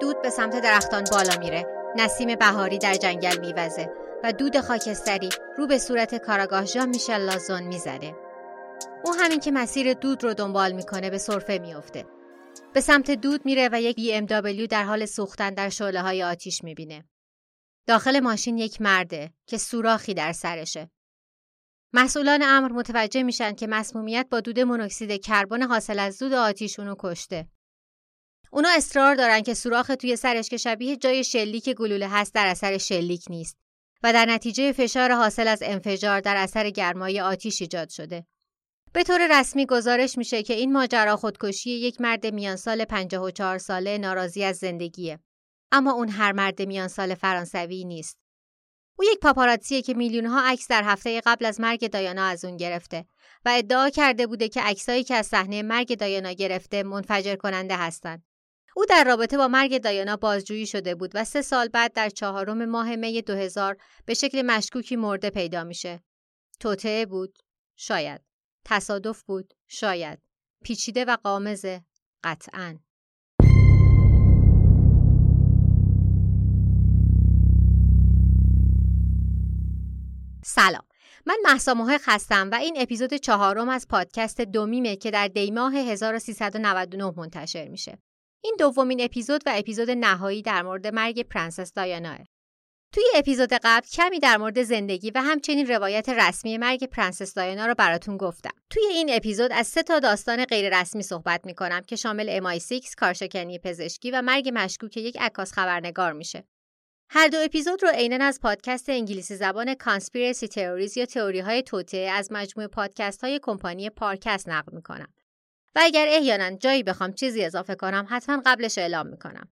دود به سمت درختان بالا میره. نسیم بهاری در جنگل میوزه و دود خاکستری رو به صورت کاراگاه ژان میشل لازون می‌زنه او همین که مسیر دود رو دنبال می‌کنه به سرفه میافته. به سمت دود میره و یک BMW در حال سوختن در شعله های آتیش می‌بینه. داخل ماشین یک مرده که سوراخی در سرشه. مسئولان امر متوجه میشن که مسمومیت با دود مونوکسید کربن حاصل از دود آتیش اونو کشته. اونا اصرار دارن که سوراخ توی سرش که شبیه جای شلیک گلوله هست در اثر شلیک نیست و در نتیجه فشار حاصل از انفجار در اثر گرمای آتیش ایجاد شده. به طور رسمی گزارش میشه که این ماجرا خودکشی یک مرد میان سال 54 ساله ناراضی از زندگیه. اما اون هر مرد میان سال فرانسوی نیست. او یک پاپاراتزیه که میلیون ها عکس در هفته قبل از مرگ دایانا از اون گرفته و ادعا کرده بوده که عکسایی که از صحنه مرگ دایانا گرفته منفجر کننده هستند. او در رابطه با مرگ دایانا بازجویی شده بود و سه سال بعد در چهارم ماه می 2000 به شکل مشکوکی مرده پیدا میشه. توطعه بود؟ شاید. تصادف بود؟ شاید. پیچیده و قامزه؟ قطعاً. سلام من محسا محق هستم و این اپیزود چهارم از پادکست دومیمه که در دیماه 1399 منتشر میشه. این دومین اپیزود و اپیزود نهایی در مورد مرگ پرنسس دایاناه. توی اپیزود قبل کمی در مورد زندگی و همچنین روایت رسمی مرگ پرنسس دایانا رو براتون گفتم. توی این اپیزود از سه تا داستان غیررسمی صحبت می‌کنم که شامل MI6، کارشکنی پزشکی و مرگ مشکوک یک عکاس خبرنگار میشه. هر دو اپیزود رو عینا از پادکست انگلیسی زبان Conspiracy Theories یا تئوری های از مجموعه پادکست های کمپانی Parcast نقل می‌کنم. و اگر احیانا جایی بخوام چیزی اضافه کنم حتما قبلش اعلام می‌کنم.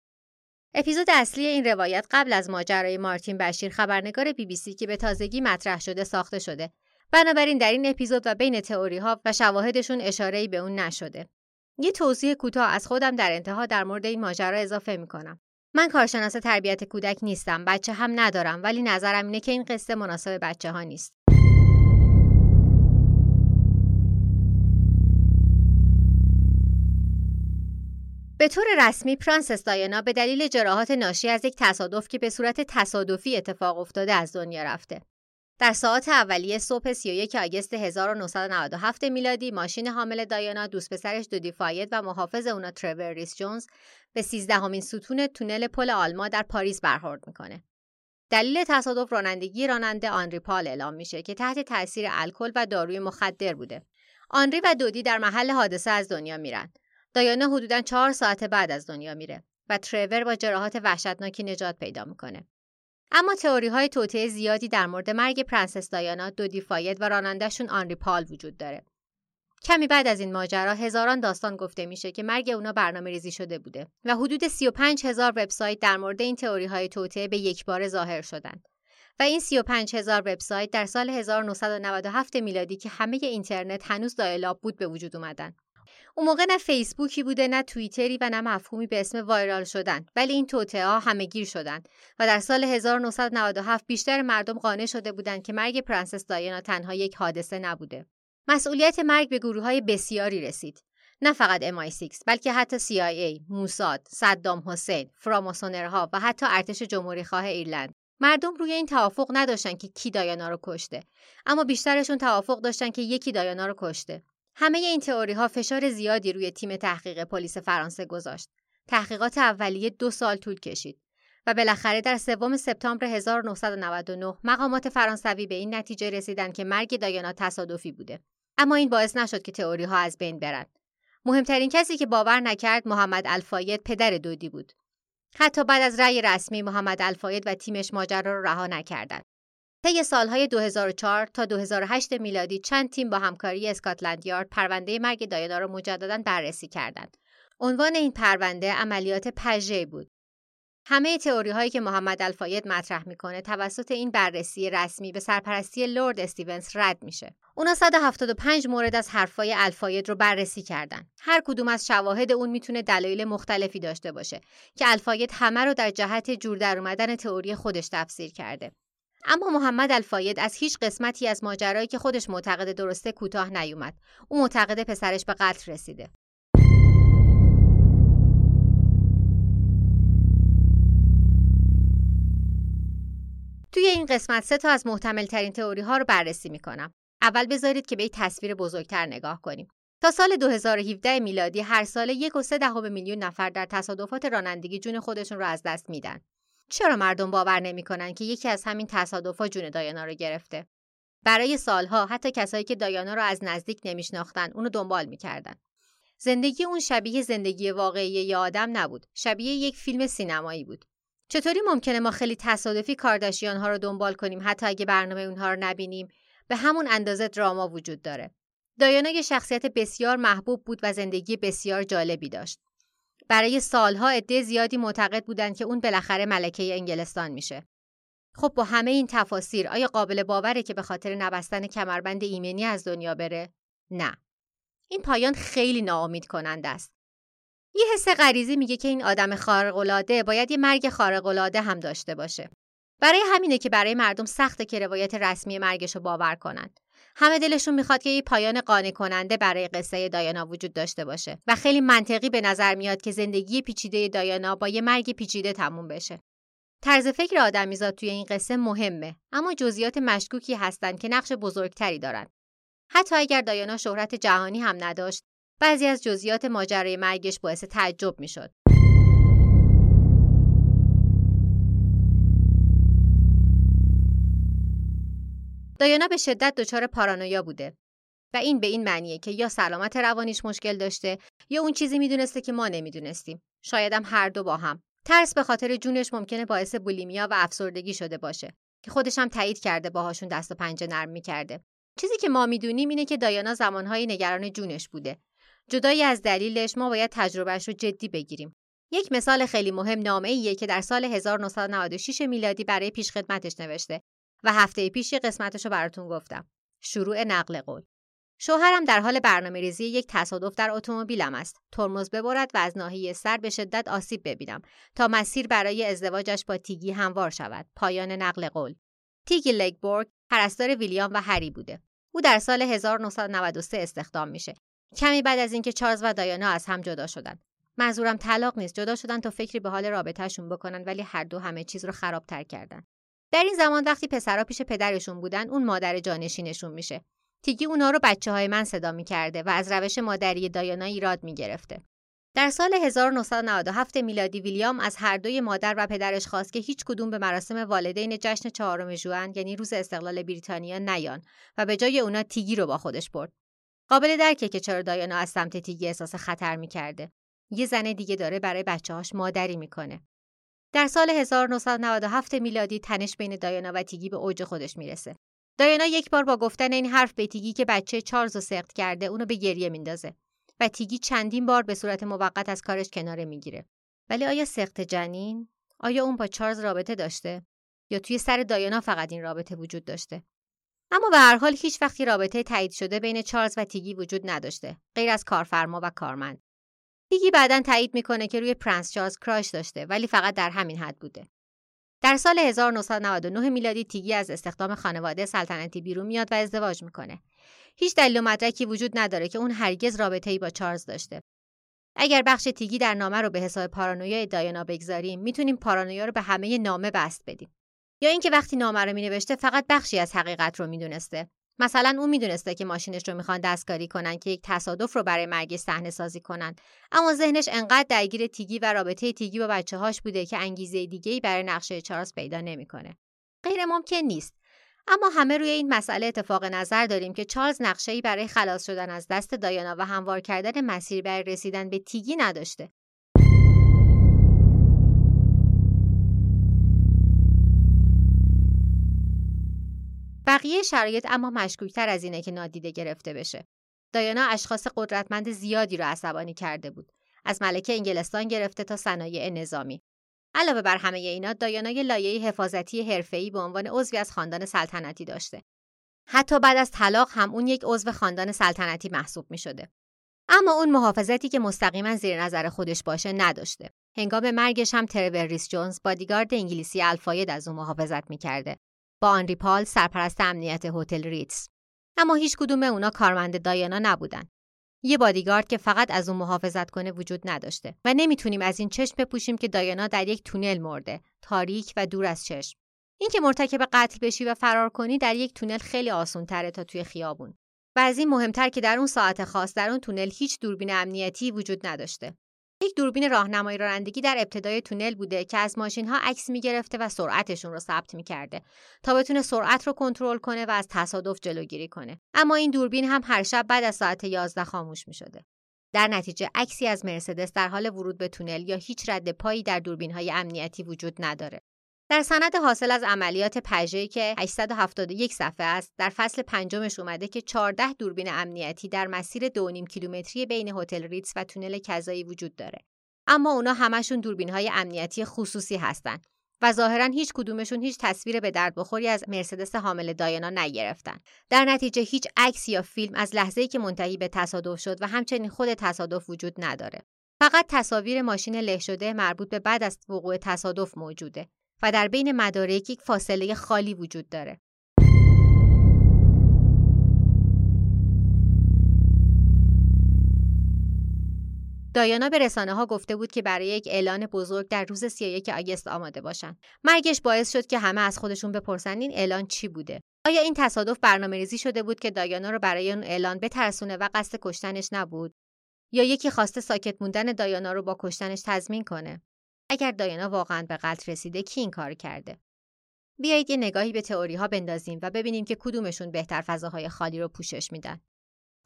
اپیزود اصلی این روایت قبل از ماجرای مارتین بشیر خبرنگار بی بی سی که به تازگی مطرح شده ساخته شده. بنابراین در این اپیزود و بین تئوری ها و شواهدشون اشاره به اون نشده. یه توضیح کوتاه از خودم در انتها در مورد این ماجرا اضافه می‌کنم. من کارشناس تربیت کودک نیستم، بچه هم ندارم ولی نظرم اینه که این قصه مناسب بچه ها نیست. به طور رسمی پرنسس دایانا به دلیل جراحات ناشی از یک تصادف که به صورت تصادفی اتفاق افتاده از دنیا رفته. در ساعت اولیه صبح 31 August 1997 میلادی ماشین حامل دایانا دوست پسرش دودی فاید و محافظ اونا ترور ریس جونز به 13 همین ستون تونل پل آلما در پاریس برخورد می‌کنه. دلیل تصادف رانندگی راننده آنری پال اعلام میشه که تحت تاثیر الکل و داروی مخدر بوده. آنری و دودی در محل حادثه از دنیا میرن. دایانا حدودا چهار ساعت بعد از دنیا میره و ترور با جراحات وحشتناکی نجات پیدا می‌کنه. اما تئوری های توطئه زیادی در مورد مرگ پرنسس دایانا، دودی فاید و رانندهشون آنری پال وجود داره. کمی بعد از این ماجرا هزاران داستان گفته میشه که مرگ اونا برنامه ریزی شده بوده و حدود 35 هزار وبسایت در مورد این تئوری های توطئه به یک بار ظاهر شدند. و این 35 هزار وبسایت در سال 1997 میلادی که همه اینترنت هنوز dial-up بود به وجود اومدن. اون موقع نه فیسبوکی بوده نه توییتری و نه مفهومی به اسم viral شدن. ولی این توطئه ها همه گیر شدن. و در سال 1997 بیشتر مردم قانع شده بودند که مرگ پرنسس دایانا تنها یک حادثه نبوده. مسئولیت مرگ به گروه های بسیاری رسید. نه فقط MI6 بلکه حتی CIA، موساد، صدام حسین، فراماسونرها و حتی ارتش جمهوری خواه ایرلند. مردم روی این توافق نداشتن که کی دایانا رو کشته. اما بیشترشون توافق داشتن که یکی دایانا رو کشته. همه این تئوری ها فشار زیادی روی تیم تحقیق پلیس فرانسه گذاشت. تحقیقات اولیه دو سال طول کشید و بالاخره در سوم سپتامبر 1999 مقامات فرانسوی به این نتیجه رسیدند که مرگ دایانا تصادفی بوده. اما این باعث نشد که تئوری ها از بین برند. مهمترین کسی که باور نکرد محمد الفاید پدر دودی بود. حتی بعد از رأی رسمی محمد الفاید و تیمش ماجرا را رها نکردند. طی سالهای 2004 تا 2008 میلادی چند تیم با همکاری اسکاتلند یارد پرونده مرگ دایانا را مجددا بررسی کردند. عنوان این پرونده عملیات پژه بود. همه تئوری هایی که محمد الفاید مطرح می‌کنه توسط این بررسی رسمی به سرپرستی لورد استیونز رد میشه. اونا 175 مورد از حرفای الفاید رو بررسی کردن. هر کدوم از شواهد اون می‌تونه دلایل مختلفی داشته باشه که الفاید همه رو در جهت جور در اومدن تئوری خودش تفسیر کرده. اما محمد الفاید از هیچ قسمتی از ماجرایی که خودش معتقد درسته کوتاه نیومد او معتقد پسرش به قتل رسیده توی این قسمت سه تا از محتمل ترین تئوری ها رو بررسی می‌کنم. اول بذارید که به یک تصویر بزرگتر نگاه کنیم. تا سال 2017 میلادی هر سال یک و سه میلیون نفر در تصادفات رانندگی جون خودشون رو از دست میدن. چرا مردم باور نمی‌کنن که یکی از همین تصادفات جون دایانا رو گرفته؟ برای سالها حتی کسایی که دایانا رو از نزدیک نمیشناختن اونو دنبال می‌کردن. زندگی اون شبیه زندگی واقعی یه آدم نبود. شبیه یک فیلم سینمایی بود. چطوری ممکنه ما خیلی تصادفی کارداشیان ها رو دنبال کنیم حتی اگه برنامه اونها رو نبینیم به همون اندازه دراما وجود داره. دایانا یه شخصیت بسیار محبوب بود و زندگی بسیار جالبی داشت. برای سالها عده زیادی معتقد بودند که اون بالاخره ملکه انگلستان میشه. خب با همه این تفاسیر آیا قابل باوره که به خاطر نبستن کمربند ایمنی از دنیا بره؟ نه. این پایان خیلی ناامید کننده است. یه حس غریزی میگه که این آدم خارق‌العاده باید یه مرگ خارق‌العاده هم داشته باشه. برای همینه که برای مردم سخته که روایت رسمی مرگش رو باور کنند. همه دلشون می‌خواد که یه پایان قانع کننده برای قصه دایانا وجود داشته باشه و خیلی منطقی به نظر میاد که زندگی پیچیده دایانا با یه مرگ پیچیده تموم بشه. طرز فکر آدمیزاد توی این قصه مهمه اما جزئیات مشکوکی هستند که نقش بزرگتری دارن. حتی اگر دایانا شهرت جهانی هم نداشت، بعضی از جزئیات ماجرای مرگش باعث تعجب می‌شد. دایانا به شدت دچار پارانویا بوده و این به این معنیه که یا سلامت روانیش مشکل داشته یا اون چیزی می‌دونسته که ما نمی‌دونستیم. شایدم هر دو با هم. ترس به خاطر جونش ممکنه باعث بولیمیا و افسردگی شده باشه که خودش هم تایید کرده باهاشون دست و پنجه نرم می‌کرده. چیزی که ما می‌دونیم اینه که دایانا زمانهای نگران جونش بوده. جدایی از دلیلش ما باید تجربهش رو جدی بگیریم. یک مثال خیلی مهم نامه ایه که در سال 1996 میلادی برای پیشخدمتش نوشته. و هفته پیش یه قسمتش رو براتون گفتم. شروع نقل قول. شوهرم در حال برنامه ریزی یک تصادف در اتومبیلم است. ترمز ببرد و از ناحیه سر به شدت آسیب ببینم تا مسیر برای ازدواجش با تیگی هموار شود. پایان نقل قول. تیگی لگبورگ پرستار ویلیام و هری بوده. او در سال 1993 استخدام میشه. کمی بعد از اینکه چارلز و دایانا از هم جدا شدن. منظورم طلاق نیست جدا شدن تا فکری به حال رابطهشون بکنن ولی هر دو همه چیز رو خرابتر کردن در این زمان وقتی پسرها پیش پدرشون بودن اون مادر جانشینشون میشه تیگی اونا رو بچه های من صدا می‌کرده و از روش مادری دایانا ایراد می‌گرفته در سال 1997 میلادی ویلیام از هر دوی مادر و پدرش خواست که هیچ کدوم به مراسم والدین جشن چهارم ژوئن یعنی روز استقلال بریتانیا نیان و به جای اونا تیگی رو با خودش برد. قابل درکه که چرا دایانا از سمت تیگی احساس خطر می‌کرده. یه زن دیگه داره برای بچه‌هاش مادری می‌کنه. در سال 1997 میلادی تنش بین دایانا و تیگی به اوج خودش می‌رسه. دایانا یک بار با گفتن این حرف به تیگی که بچه چارلز رو سخت کرده اونو به گریه میندازه و تیگی چندین بار به صورت موقت از کارش کناره می‌گیره. ولی آیا سخت جنین؟ آیا اون با چارلز رابطه داشته؟ یا توی سر دایانا فقط این رابطه وجود داشته؟ اما به هر حال هیچ وقتی رابطه تایید شده بین چارلز و تیگی وجود نداشته غیر از کارفرما و کارمند دیگی بعدا تایید می‌کنه که روی پرنس چارلز کراش داشته ولی فقط در همین حد بوده. در سال 1999 میلادی تیگی از استخدام خانواده سلطنتی بیرون میاد و ازدواج می‌کنه. هیچ دلیل و مدرکی وجود نداره که اون هرگز رابطه‌ای با چارلز داشته. اگر بخش تیگی در نامه رو به حساب پارانویا دایانا بگذاریم می‌تونیم پارانویا رو به همه نامه بست بدیم. یا اینکه وقتی نامه رو مینوشته فقط بخشی از حقیقت رو می‌دونسته مثلا اون می‌دونسته که ماشینش رو می‌خوان دستکاری کنن که یک تصادف رو برای مرگ صحنه سازی کنن. اما ذهنش انقدر درگیر تیگی و رابطه تیگی با بچه هاش بوده که انگیزه دیگه ای برای نقشه چارلز پیدا نمی‌کنه. غیر ممکن نیست. اما همه روی این مسئله اتفاق نظر داریم که چارلز نقشه ای برای خلاص شدن از دست دایانا و هموار کردن مسیر برای رسیدن به تیگی نداشته. بقیه شرایط اما مشکوکتر از اینه که نادیده گرفته بشه. دایانا اشخاص قدرتمند زیادی رو عصبانی کرده بود. از ملکه انگلستان گرفته تا صنایع نظامی. علاوه بر همه اینا دایانا یه لایه حفاظتی حرفه‌ای به عنوان عضوی از خاندان سلطنتی داشته. حتی بعد از طلاق هم اون یک عضو خاندان سلطنتی محسوب می شده. اما اون محافظتی که مستقیما زیر نظر خودش باشه نداشته. هنگام مرگش هم ترور ریس جونز بادیگارد انگلیسی الفاید از اون محافظت می‌کرده با آنری پال سرپرست امنیت هتل ریتز. اما هیچ کدوم اونا کارمند دایانا نبودن. یه بادیگارد که فقط از اون محافظت کنه وجود نداشته و نمی‌تونیم از این چشم بپوشیم که دایانا در یک تونل مرده تاریک و دور از چشم. اینکه مرتکب قتل بشی و فرار کنی در یک تونل خیلی آسون تره تا توی خیابون. و از این مهمتر که در اون ساعت خاص در اون تونل هیچ دوربین امنیتی وجود نداشته. یک دوربین راهنمایی رانندگی در ابتدای تونل بوده که از ماشین ها عکس می‌گرفته و سرعتشون رو ثبت می‌کرده تا بتونه سرعت رو کنترل کنه و از تصادف جلوگیری کنه. اما این دوربین هم هر شب بعد از ساعت 11 خاموش می‌شده. در نتیجه عکسی از مرسدس در حال ورود به تونل یا هیچ رد پایی در دوربین های امنیتی وجود نداره. در سند حاصل از عملیات پژه که 871 صفحه است در فصل پنجمش اومده که 14 دوربین امنیتی در مسیر 2.5 کیلومتری بین هتل ریتز و تونل کذایی وجود داره. اما اونا همشون دوربین های امنیتی خصوصی هستند و ظاهرا هیچ کدومشون هیچ تصویر به درد بخوری از مرسدس حامل دایانا نگرفتن. در نتیجه هیچ عکس یا فیلم از لحظه‌ای که منتهی به تصادف شد و همچنین خود تصادف وجود نداره. فقط تصاویر ماشین له شده مربوط به بعد از وقوع تصادف موجوده. و در بین مدارک یک فاصله خالی وجود داره. دایانا به رسانه ها گفته بود که برای یک اعلان بزرگ در روز 31 آگست آماده باشند. مرگش باعث شد که همه از خودشون بپرسن این اعلان چی بوده؟ آیا این تصادف برنامه ریزی شده بود که دایانا رو برای اون اعلان بترسونه و قصد کشتنش نبود؟ یا یکی خواسته ساکت موندن دایانا رو با کشتنش تضمین کنه؟ اگر دایانا واقعا به قتل رسیده کی این کار کرده؟ بیایید یه نگاهی به تئوری ها بندازیم و ببینیم که کدومشون بهتر فضاهای خالی رو پوشش میدن.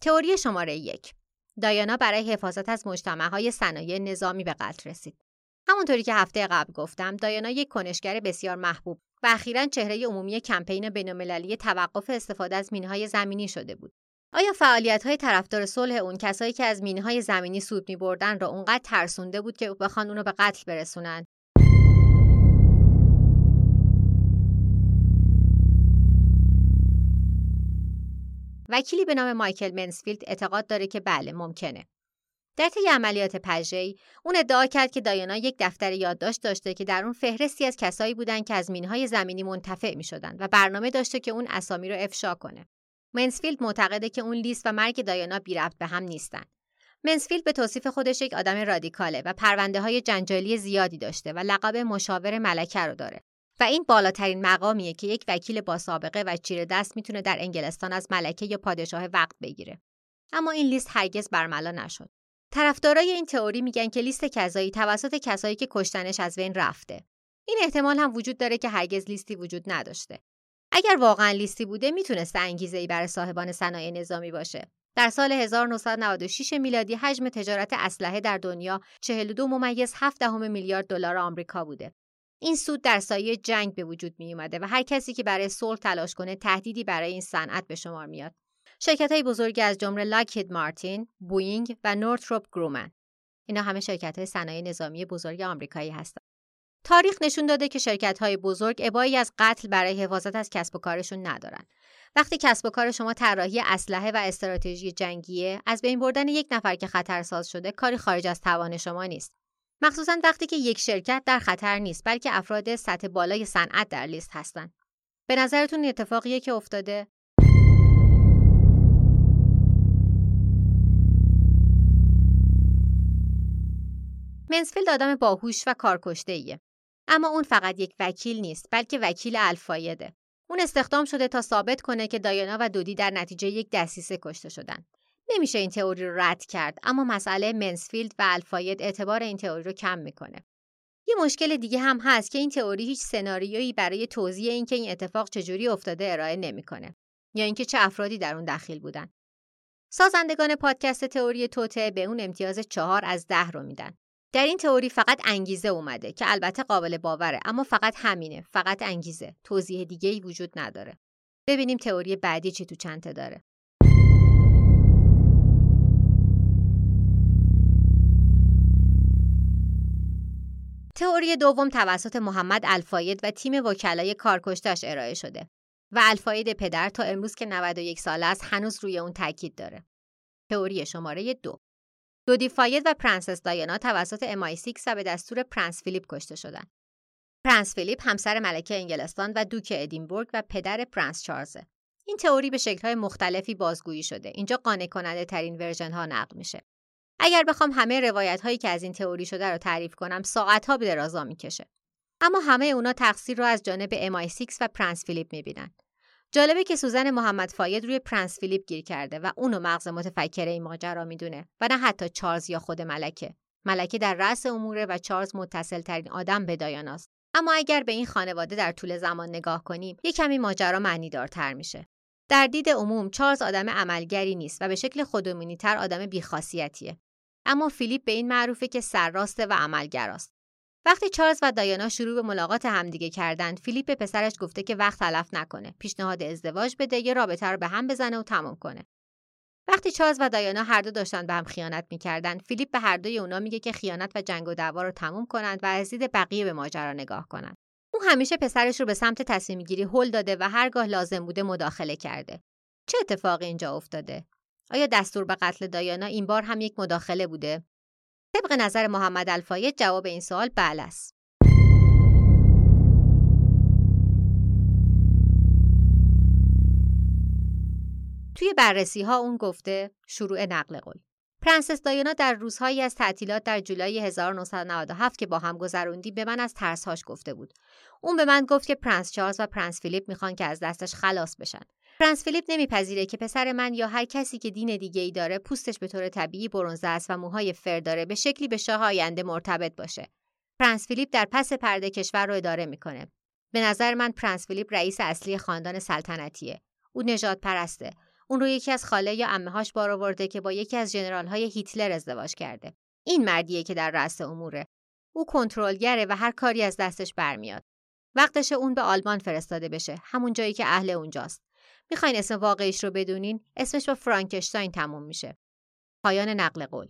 تئوری شماره یک. دایانا برای حفاظت از های صنایع نظامی به قتل رسید. همونطوری که هفته قبل گفتم دایانا یک کنشگر بسیار محبوب و اخیرا چهره عمومی کمپین بینالمللی توقف استفاده از مینهای زمینی شده بود. آیا فعالیت های طرفدار صلح اون کسایی که از مینه های زمینی سود می بردن را اونقدر ترسونده بود که بخوان اونو به قتل برسونن؟ وکیلی به نام مایکل منسفیلد اعتقاد داره که بله ممکنه. در طی عملیات پژه‌ای اون ادعا کرد که دایانا یک دفتر یادداشت داشته که در اون فهرستی از کسایی بودن که از مینهای زمینی منتفع می شدن و برنامه داشته که اون اسامی رو افشا کنه. منسفیلد معتقده که اون لیست و مرگ دایانا بی ربط به هم نیستن. منسفیلد به توصیف خودش یک آدم رادیکاله و پرونده های جنجالی زیادی داشته و لقب مشاور ملکه رو داره و این بالاترین مقامیه که یک وکیل با سابقه و چیره دست می‌تونه در انگلستان از ملکه یا پادشاه وقت بگیره. اما این لیست هرگز برملا نشد. طرفدارای این تئوری میگن که لیست کذایی توسط کسایی که کشتنش از بین رفته. این احتمال هم وجود داره که هرگز لیستی وجود نداشته. اگر واقعا لیستی بوده می‌تونسته انگیزه ای برای صاحبان صنایع نظامی باشه. در سال 1996 میلادی حجم تجارت اسلحه در دنیا 42 ممیز 7 دهم میلیارد دلار آمریکا بوده. این سود در سایه جنگ به وجود می اومده و هر کسی که برای صلح تلاش کنه تهدیدی برای این صنعت به شمار میاد. شرکت های بزرگی از جمله لاکهید مارتین، بوینگ و نورتروپ گرومن. اینا همه شرکت های صنایع نظامی بزرگ آمریکایی هستند. تاریخ نشون داده که شرکت های بزرگ ابایی از قتل برای حفاظت از کسب و کارشون ندارن. وقتی کسب و کار شما طراحی اسلحه و استراتژی جنگیه، از بین بردن یک نفر که خطرساز شده کاری خارج از توان شما نیست. مخصوصا وقتی که یک شرکت در خطر نیست بلکه افراد سطح بالای صنعت در لیست هستند. به نظرتون اتفاقیه که افتاده؟ منسفیلد آدم باهوش و کارکشته ایه. اما اون فقط یک وکیل نیست بلکه وکیل الفایده. اون استخدام شده تا ثابت کنه که دایانا و دودی در نتیجه یک دسیسه کشته شدن. نمیشه این تئوری رو رد کرد اما مسئله منسفیلد و الفاید اعتبار این تئوری رو کم می‌کنه. یه مشکل دیگه هم هست که این تئوری هیچ سناریویی برای توضیح اینکه این اتفاق چجوری افتاده ارائه نمی‌کنه یا اینکه چه افرادی در اون دخیل بودن. سازندگان پادکست تئوری توته به اون امتیاز چهار از ده رو میدن. در این تئوری فقط انگیزه اومده که البته قابل باوره اما فقط همینه فقط انگیزه. توضیح دیگه ای وجود نداره. ببینیم تئوری بعدی چی تو چنته داره. تئوری دوم توسط محمد الفاید و تیم وکلای کارکشتش ارائه شده و الفاید پدر تا امروز که 91 ساله است هنوز روی اون تاکید داره. تئوری شماره دو. دودی فاید و پرنسس دایانا توسط MI6 و به دستور پرنس فیلیپ کشته شدند. پرنس فیلیپ همسر ملکه انگلستان و دوک ادینبورگ و پدر پرنس چارلزه. این تئوری به شکل‌های مختلفی بازگویی شده. اینجا قانع کننده ترین ورژن ها نقل میشه. اگر بخوام همه روایت هایی که از این تئوری شده رو تعریف کنم ساعت ها به درازا می‌کشه. اما همه اونا تقصیر رو از جانب MI6 و پرنس فیلیپ می‌بینن. جالبه که سوزن محمد فاید روی پرنس فیلیپ گیر کرده و اونو مغز متفکر این ماجرا می‌دونه و نه حتی چارلز یا خود ملکه. ملکه در رأس اموره و چارلز متصل ترین آدم به دایاناست. اما اگر به این خانواده در طول زمان نگاه کنیم، یک کمی ماجرا معنیدارتر میشه. در دید عموم چارلز آدم عملگرایی نیست و به شکل خودمونیتر آدم بیخاصیتیه. اما فیلیپ به این معروفه که سرراسته و عملگراست. وقتی چارلز و دایانا شروع به ملاقات همدیگه کردند فیلیپ به پسرش گفته که وقت تلف نکنه پیشنهاد ازدواج بده یه رابطه رو به هم بزنه و تمام کنه. وقتی چارلز و دایانا هر دو داشتن به هم خیانت می‌کردند فیلیپ به هر دوی اونا میگه که خیانت و جنگ و دعوا رو تموم کنند و از دید بقیه به ماجرا نگاه کنند. او همیشه پسرش رو به سمت تصمیم گیری هل داده و هرگاه لازم بوده مداخله کرده. چه اتفاقی اینجا افتاده؟ آیا دستور به قتل دایانا این بار هم یک مداخله بوده؟ طبق نظر محمد الفاید جواب این سوال بله است. توی بررسی ها اون گفته شروع نقل قول. پرنسس دایانا در روزهایی از تعطیلات در جولای 1997 که با هم گذروندی به من از ترسهاش گفته بود. اون به من گفت که پرنس چارلز و پرنس فیلیپ می‌خوان که از دستش خلاص بشن. پرنس فیلیپ نمیپذیره که پسر من یا هر کسی که دین دیگه ای داره پوستش به طور طبیعی برونزه است و موهای فر داره به شکلی به شاه آینده مرتبط باشه. پرنس فیلیپ در پس پرده کشور رو اداره می‌کنه. به نظر من پرنس فیلیپ رئیس اصلی خاندان سلطنتیه. او نژادپرسته. اون رو یکی از خاله هاش بار آورده که با یکی از ژنرال های هیتلر ازدواج کرده. این مردیه که در رأس اموره. او کنترلگره و هر کاری از دستش برمیاد. وقتش اون به آلمان فرستاده بشه، همون جایی که اهل اونجاست. می‌خواین اسم واقعیش رو بدونین اسمش با فرانکشتاین تموم میشه. پایان نقل قول.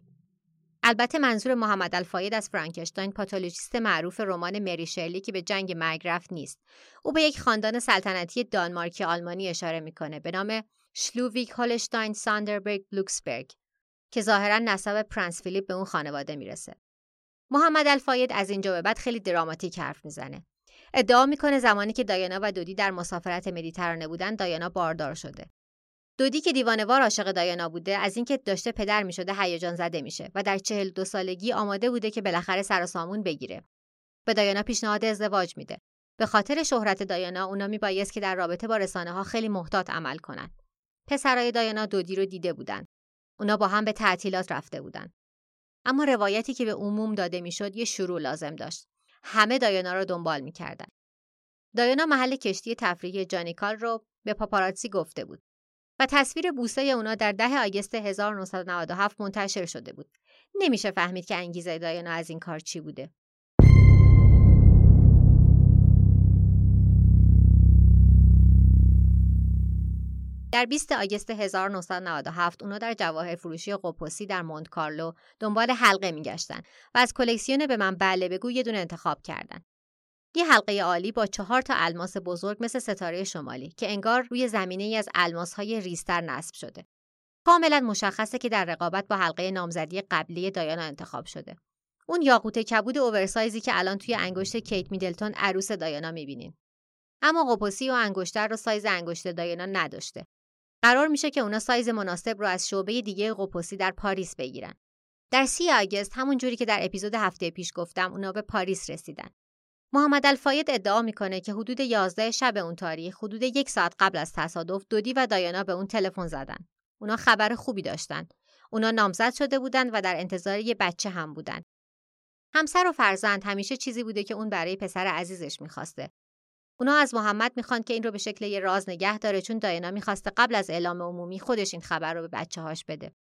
البته منظور محمد الفاید از فرانکشتاین پاتولوژیست معروف رمان مری شرلی که به جنگ مرگ رفت نیست. او به یک خاندان سلطنتی دانمارکی آلمانی اشاره می‌کنه به نام شلوویک هولشتاین ساندربرگ بلوکسبرگ که ظاهرا نسب پرنس فیلیپ به اون خانواده می‌رسه. محمد الفاید از اینجا به بعد خیلی دراماتیک حرف می‌زنه. ادعا می‌کنه زمانی که دایانا و دودی در مسافرت مدیترانه بودن دایانا باردار شده. دودی که دیوانوار عاشق دایانا بوده از اینکه داشته پدر می‌شده هیجان زده میشه و در چهل دو سالگی آماده بوده که بالاخره سر سامون بگیره. به دایانا پیشنهاد ازدواج میده. به خاطر شهرت دایانا اونا میبایست که در رابطه با رسانه ها خیلی محتاط عمل کنند پسرای دایانا دودی رو دیده بودن. اونا با هم به تعطیلات رفته بودن. اما روایتی که به عموم داده می‌شد یه شروع لازم داشت. همه دایانا را دنبال می‌کردند. دایانا محل کشتی تفریحی جانیکال رو به پاپاراتسی گفته بود و تصویر بوسه اونا در ده آگست 1997 منتشر شده بود. نمیشه فهمید که انگیزه دایانا از این کار چی بوده. در 20 آگست 1997 اونا در جواهر فروشی قپوسی در مونت کارلو دنبال حلقه میگشتن و از کلکسیون به من بله بگو یه دونه انتخاب کردن. یه حلقه عالی با چهار تا الماس بزرگ مثل ستاره شمالی که انگار روی زمینه ای از الماس های ریستر نصب شده. کاملا مشخصه که در رقابت با حلقه نامزدی قبلی دایانا انتخاب شده. اون یاقوت کبود اوورسایزی که الان توی انگشت کیت میدلتون عروس دایانا می‌بینین. اما Repossi انگشتر رو سایز انگشت دایانا نداشته. قرار میشه که اونا سایز مناسب رو از شعبه دیگه Repossi در پاریس بگیرن. در سی آگست همون جوری که در اپیزود هفته پیش گفتم اونا به پاریس رسیدن. محمد الفاید ادعا می‌کنه که حدود 11 شب اون تاریخ حدود یک ساعت قبل از تصادف دودی و دایانا به اون تلفن زدن. اونا خبر خوبی داشتن. اونا نامزد شده بودن و در انتظار یه بچه هم بودن. همسر و فرزند همیشه چیزی بوده که اون برای پسر عزیزش می‌خواسته اونا از محمد می‌خوان که این رو به شکل یه راز نگه داره چون داینا می‌خواسته قبل از اعلام عمومی خودش این خبر رو به بچه هاش بده.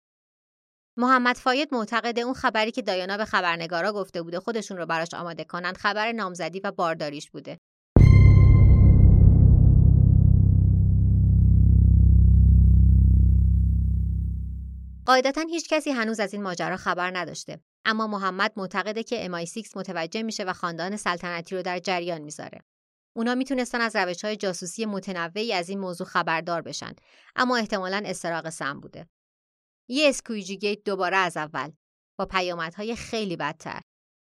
محمد فاید معتقده اون خبری که دایانا به خبرنگارا گفته بوده خودشون رو براش آماده کنن خبر نامزدی و بارداریش بوده. قاعدتا هیچ کسی هنوز از این ماجرا خبر نداشته اما محمد معتقده که MI6 متوجه میشه و خاندان سلطنتی رو در جریان می‌ذاره اونا می‌تونستن از روش های جاسوسی متنوعی از این موضوع خبردار بشن اما احتمالا استراق سم بوده. یه اسکویجی گیت دوباره از اول با پیامدهای خیلی بدتر.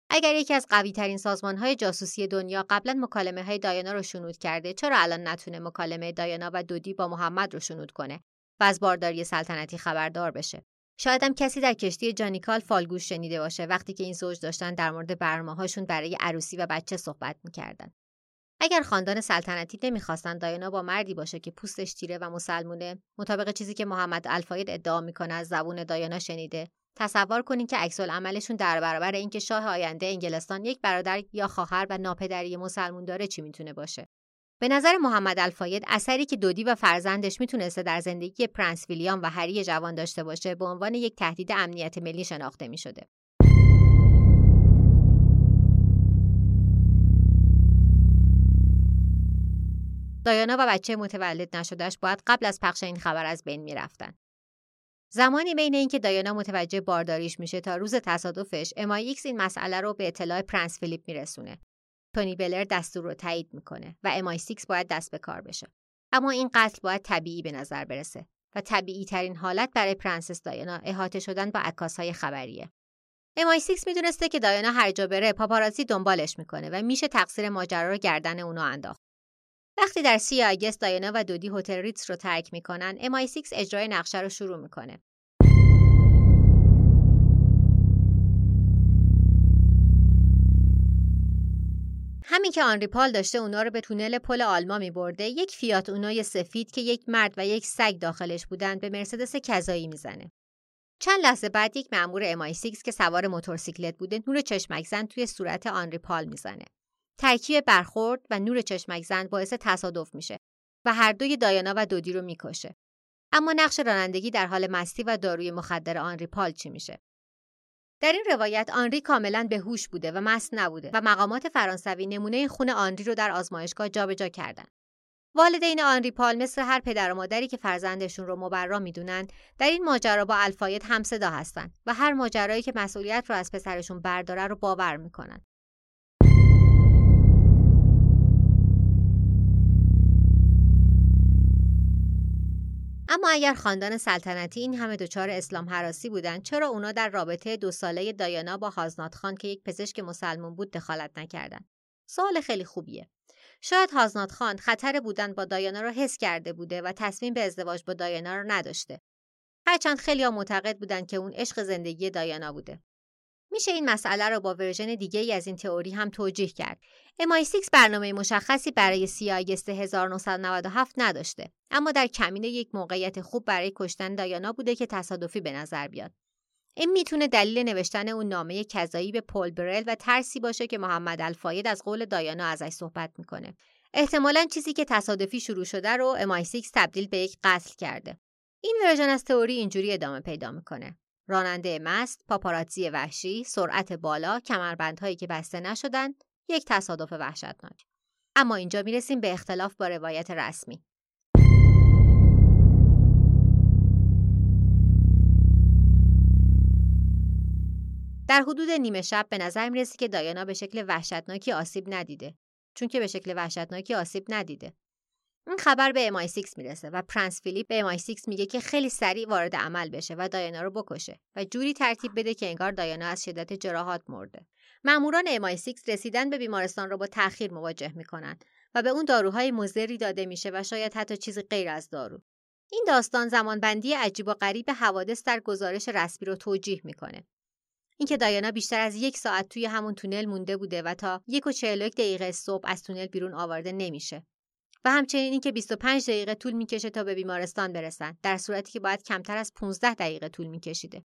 اگر یکی از قوی ترین سازمان های جاسوسی دنیا قبلا مکالمه های دایانا رو شنود کرده چرا الان نتونه مکالمه دایانا و دودی با محمد رو شنود کنه و از بارداری سلطنتی خبردار بشه شاید هم کسی در کشتی جانیکال فالگوش شنیده باشه وقتی که این زوج داشتن در مورد هاشون برای عروسی و بچه صحبت می‌کردن. اگر خاندان سلطنتی نمی‌خواستن دایانا با مردی باشه که پوستش تیره و مسلمونه مطابق چیزی که محمد الفاید ادعا می‌کنه از زبون دایانا شنیده. تصور کنین که عکس عملشون در برابر اینکه شاه آینده انگلستان یک برادر یا خواهر و ناپدری مسلمون داره چی می‌تونه باشه؟ به نظر محمد الفاید اثری که دودی و فرزندش می‌تونسته در زندگی پرنس ویلیام و هری جوان داشته باشه به عنوان یک تهدید امنیت ملی شناخته می‌شده. دایانا و بچه متولد نشدهش باید قبل از پخش این خبر از بین می‌رفتن. زمانی بین اینکه دایانا متوجه بارداریش میشه تا روز تصادفش MI6 این مسئله رو به اطلاع پرنس فیلیپ میرسونه. تونی بلر دستور رو تایید می‌کنه و MI6 باید دست به کار بشه. اما این قتل باید طبیعی به نظر برسه و طبیعی ترین حالت برای پرنسس دایانا احاطه شدن با های خبریه. MI6 می‌دونسته که دایانا هر جا بره پاپارازی دنبالش می‌کنه و میشه تقصیر ماجرا رو گردن اونو انداخت. وقتی در سی آگست دایانا و دودی هتل ریتس رو ترک می‌کنن MI6 اجرای نقشه رو شروع می‌کنه همین که آنری پال داشته اونا رو به تونل پل آلما می برده یک فیات اونای سفید که یک مرد و یک سگ داخلش بودن به مرسدس کذایی می‌زنه. چند لحظه بعد یک مأمور امای 6 که سوار موتورسیکلت بوده نور چشمک زن توی صورت آنری پال می‌زنه. ترکیب برخورد و نور چشمک زن باعث تصادف میشه و هر دوی دایانا و دودی رو می‌کشه. اما نقش رانندگی در حال مستی و داروی مخدر آنری پال چی میشه؟ در این روایت آنری کاملا به هوش بوده و مست نبوده و مقامات فرانسوی نمونه خون آنری رو در آزمایشگاه جابجا کردن. والدین آنری پال مثل هر پدر و مادری که فرزندشون رو مبرا می‌دونن در این ماجرا با الفاید همصدا هستن و هر ماجرایی که مسئولیت رو از پسرشون برداره رو باور می‌کنن. اما اگر خاندان سلطنتی این همه دچار اسلام حراسی بودند چرا اونا در رابطه دو ساله دایانا با هازنات خان که یک پزشک مسلمون بود دخالت نکردند؟ سوال خیلی خوبیه. شاید هازنات خان خطر بودن با دایانا را حس کرده بوده و تصمیم به ازدواج با دایانا را نداشته. هرچند خیلی ها معتقد بودند که اون عشق زندگی دایانا بوده. میشه این مسئله رو با ورژن دیگه ای از این تئوری هم توجیه کرد. MI6 برنامه مشخصی برای آگست 1997 نداشته اما در کمین یک موقعیت خوب برای کشتن دایانا بوده که تصادفی به نظر بیاد. این می‌تونه دلیل نوشتن اون نامه کذایی به پول برل و ترسی باشه که محمد الفاید از قول دایانا ازش صحبت می‌کنه. احتمالا چیزی که تصادفی شروع شده رو MI6 تبدیل به یک قتل کرده. این ورژن از تئوری اینجوری ادامه پیدا می‌کنه. راننده مست، پاپاراتزی وحشی، سرعت بالا، کمربندهایی که بسته نشدند، یک تصادف وحشتناک. اما اینجا می‌رسیم به اختلاف با روایت رسمی. در حدود نیمه شب به نظر می‌رسه که دایانا به شکل وحشتناکی آسیب ندیده چون که به شکل وحشتناکی آسیب ندیده این خبر به MI6 می‌رسه و پرنس فیلیپ به MI6 میگه که خیلی سریع وارد عمل بشه و دایانا رو بکشه و جوری ترتیب بده که انگار دایانا از شدت جراحات مرده. ماموران MI6 رسیدن به بیمارستان رو با تأخیر مواجه می‌کنن و به اون داروهای مضری داده میشه و شاید حتی چیزی غیر از دارو. این داستان زمانبندی عجیب و غریب حوادث در گزارش رسمی رو توجیه می‌کنه. اینکه دایانا بیشتر از یک ساعت توی همون تونل مونده بوده و تا یک و دقیقه صبح از تونل بیرون آورده نمیشه. و همچنین اینکه 25 دقیقه طول می‌کشه تا به بیمارستان برسن در صورتی که باید کمتر از 15 دقیقه طول میکشیده.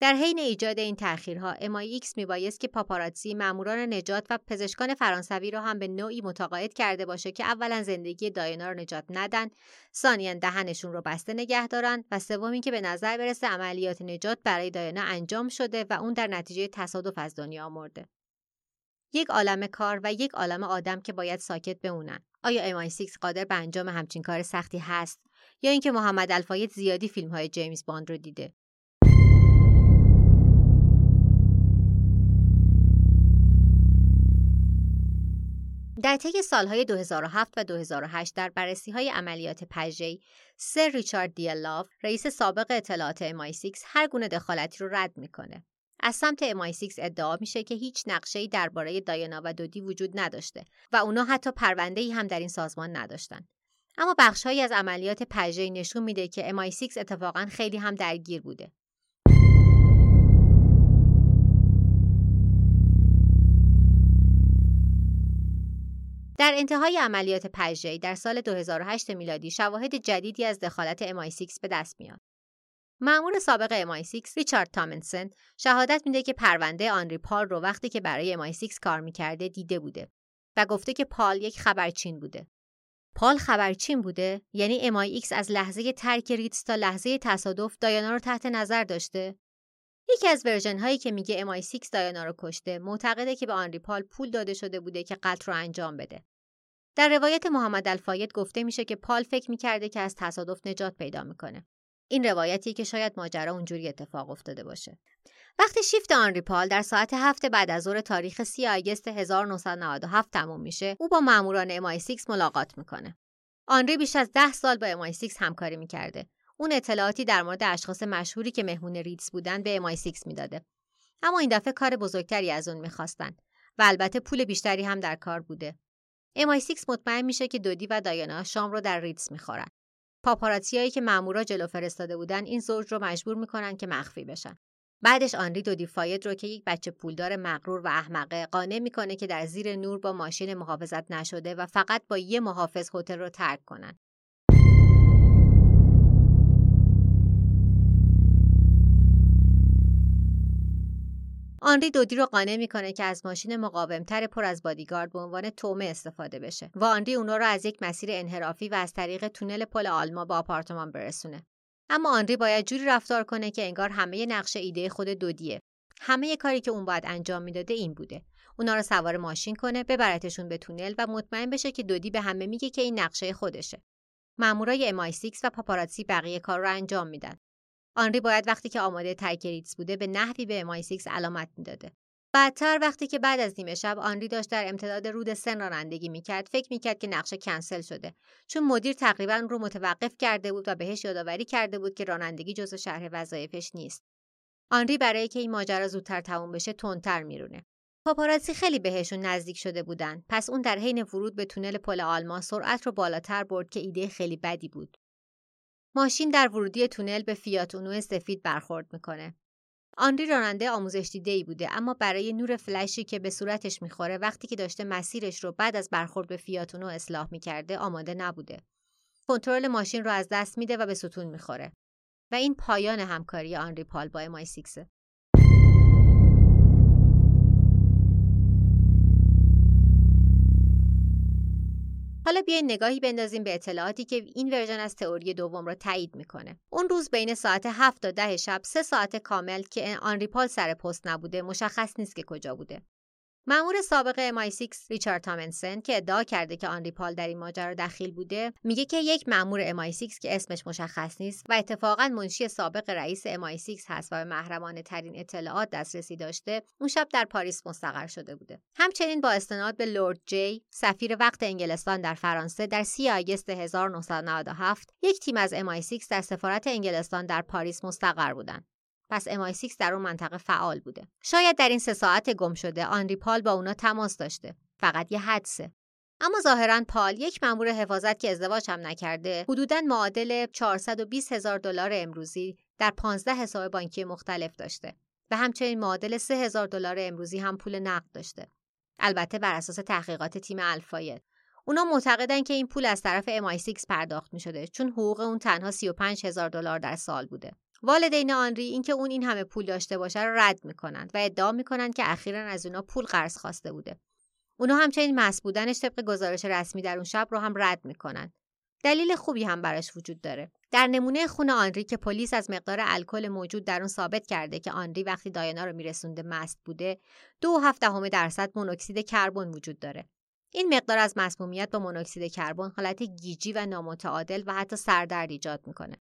در حین ایجاد این تأخیرها MI6 میبایست که پاپاراتسی ماموران نجات و پزشکان فرانسوی را هم به نوعی متقاعد کرده باشه که اولا زندگی دایانا رو نجات ندن ثانیا دهنشون رو بسته نگه دارن و سوم که به نظر برسه عملیات نجات برای دایانا انجام شده و اون در نتیجه تصادف از دنیا مرده یک عالم کار و یک عالم آدم که باید ساکت بمونن. آیا MI6 قادر به انجام همچین کار سختی هست؟ یا اینکه محمد الفاید زیادی فیلم های جیمز باند رو دیده؟ در طی سالهای 2007 و 2008 در بررسی های عملیات پژه‌ای سر ریچارد دیالاف رئیس سابق اطلاعات MI6 هر گونه دخالتی رو رد می‌کنه. از سمت MI6 ادعا میشه که هیچ نقشه‌ای درباره دایانا و دودی وجود نداشته و اونا حتی پرونده‌ای هم در این سازمان نداشتن. اما بخشهایی از عملیات پژه نشون میده که MI6 اتفاقا خیلی هم درگیر بوده. در انتهای عملیات پژه در سال 2008 میلادی شواهد جدیدی از دخالت MI6 به دست میاد. مأمور سابق MI6 ریچارد تامنسن شهادت میده که پرونده آنری پال رو وقتی که برای MI6 کار می‌کرده دیده بوده و گفته که پال یک خبرچین بوده. پال خبرچین بوده یعنی MI6 از لحظه ترک ریتس تا لحظه تصادف دایانا رو تحت نظر داشته یکی از ورژن هایی که میگه MI6 دایانا رو کشته معتقده که به آنری پال پول داده شده بوده که قتل رو انجام بده. در روایت محمد الفاید گفته میشه که پال فکر می‌کرده که از تصادف نجات پیدا می‌کنه. این روایتی که شاید ماجرا اونجوری اتفاق افتاده باشه. وقتی شیفت آنری پال در ساعت هفت بعد از ظهر تاریخ 30 آگست 1997 تموم میشه، او با ماموران MI6 ملاقات می‌کنه. آنری بیش از ده سال با MI6 همکاری می‌کرده اون اطلاعاتی در مورد اشخاص مشهوری که مهمون ریتس بودن به MI6 می‌داده. اما این دفعه کار بزرگتری از اون می‌خواستن و البته پول بیشتری هم در کار بوده. MI6 مطمئن میشه که دودی و دایانا شام رو در ریتس می‌خورن. پاپاراتیایی که مامورا جلو فرستاده بودن این زوج رو مجبور می‌کنن که مخفی بشن. بعدش آنری دودی فاید رو که یک بچه پولدار مغرور و احمقه قانع می‌کنه که در زیر نور با ماشین محافظت نشده و فقط با یه محافظ هتل رو ترک کنن. آنری دودی رو قانع می‌کنه که از ماشین مقاومتر پر از بادیگارد به عنوان تومه استفاده بشه و آنری اونا رو از یک مسیر انحرافی و از طریق تونل پل آلما با آپارتمان برسونه. اما آنری باید جوری رفتار کنه که انگار همه نقشه ایده خود دودیه. همه کاری که اون باید انجام می‌داده این بوده. اونا رو سوار ماشین کنه ببرتشون به تونل و مطمئن بشه که دودی به همه میگه که این نقشه خودشه. مامورای MI6 و پاپاراتسی بقیه کار رو انجام میدن. آنری باید وقتی که آماده ترک ریتس بوده به نحوی به MI6 علامت می‌داده. بعدتر وقتی که بعد از نیمه شب آنری داشت در امتداد رود سن رانندگی می‌کرد فکر می‌کرد که نقشه کنسل شده. چون مدیر تقریبا رو متوقف کرده بود و بهش یادآوری کرده بود که رانندگی جزو شرح وظایفش نیست. آنری برای که این ماجرا زودتر تموم بشه تندتر میرونه. پاپاراتسی خیلی بهشون نزدیک شده بودن. پس اون در حین ورود به تونل پل آلمان سرعت رو بالاتر برد که ایده خیلی بدی بود. ماشین در ورودی تونل به فیات اونو سفید برخورد می‌کنه. آنری راننده آموزش دیده ای بوده اما برای نور فلشی که به صورتش می‌خوره وقتی که داشته مسیرش رو بعد از برخورد به فیاتونو اصلاح می‌کرده آماده نبوده. کنترل ماشین رو از دست میده و به ستون می‌خوره. و این پایان همکاری آنری پال با MI6 ه. حالا بیاین نگاهی بندازیم به اطلاعاتی که این ورژن از تئوری دوم را تایید می‌کنه. اون روز بین ساعت 7 تا 10 شب سه ساعت کامل که آنری پال سر پست نبوده مشخص نیست که کجا بوده. مأمور سابق MI6 ریچارد تامنسن که ادعا کرده که آنری پال در این ماجرا دخیل بوده میگه که یک مأمور MI6 که اسمش مشخص نیست و اتفاقا منشی سابق رئیس MI6 هست و به محرمانه ترین اطلاعات دسترسی داشته اون شب در پاریس مستقر شده بوده. همچنین با استناد به لورد جی سفیر وقت انگلستان در فرانسه در 30 آگوست 1997 یک تیم از MI6 در سفارت انگلستان در پاریس مستقر بودند. پس MI6 در اون منطقه فعال بوده. شاید در این سه ساعت گم شده آنری پال با اونا تماس داشته. فقط یه حدسه. اما ظاهرا پال یک مامور حفاظت که ازدواج هم نکرده حدودا معادل 420 هزار دلار امروزی در 15 حساب بانکی مختلف داشته و همچنین معادل 3 هزار دلار امروزی هم پول نقد داشته البته بر اساس تحقیقات تیم الفاید اونا معتقدن که این پول از طرف MI6 پرداخت می شده چون حقوق اون تنها 35 هزار دلار در سال بوده والدین آنری اینکه اون این همه پول داشته باشه رو رد می‌کنند و ادعا می‌کنند که اخیرا از اونا پول قرض خواسته بوده. اونا همچنین مس بودنش طبق گزارش رسمی در اون شب رو هم رد می‌کنند. دلیل خوبی هم براش وجود داره. در نمونه خون آنری که پلیس از مقدار الکل موجود در اون ثابت کرده که آنری وقتی دایانا رو میرسونده مست بوده دو هفته درصد مونوکسید کربن وجود داره. این مقدار از مسمومیت با مونوکسید کربن حالت گیجی و نامتعادل و حتی سردرد ایجاد می‌کنه.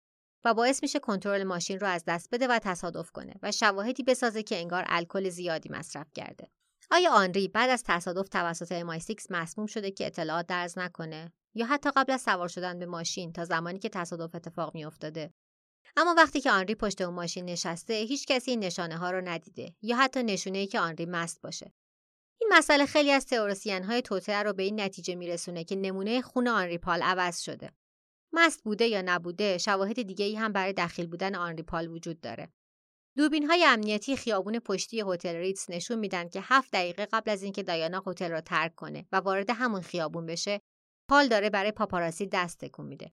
و باعث میشه کنترل ماشین رو از دست بده و تصادف کنه و شواهدی بسازه که انگار الکل زیادی مصرف کرده. آیا آنری بعد از تصادف توسط MI6 مسموم شده که اطلاعات درز نکنه؟ یا حتی قبل از سوار شدن به ماشین تا زمانی که تصادف اتفاق میافتاده؟ اما وقتی که آنری پشت اون ماشین نشسته هیچ کسی این نشانه ها رو ندیده یا حتی نشونه ای که آنری مست باشه. این مسئله خیلی از تئوریسین های توطئه رو به این نتیجه میرسونه که نمونه خون آنری پال عوض شده. مست بوده یا نبوده شواهد دیگه ای هم برای دخیل بودن آنری پال وجود داره. دوربین های امنیتی خیابون پشتی هتل ریتز نشون میدن که هفت دقیقه قبل از اینکه دایانا هتل را ترک کنه و وارد همون خیابون بشه پال داره برای پاپاراسی دست تکون میده.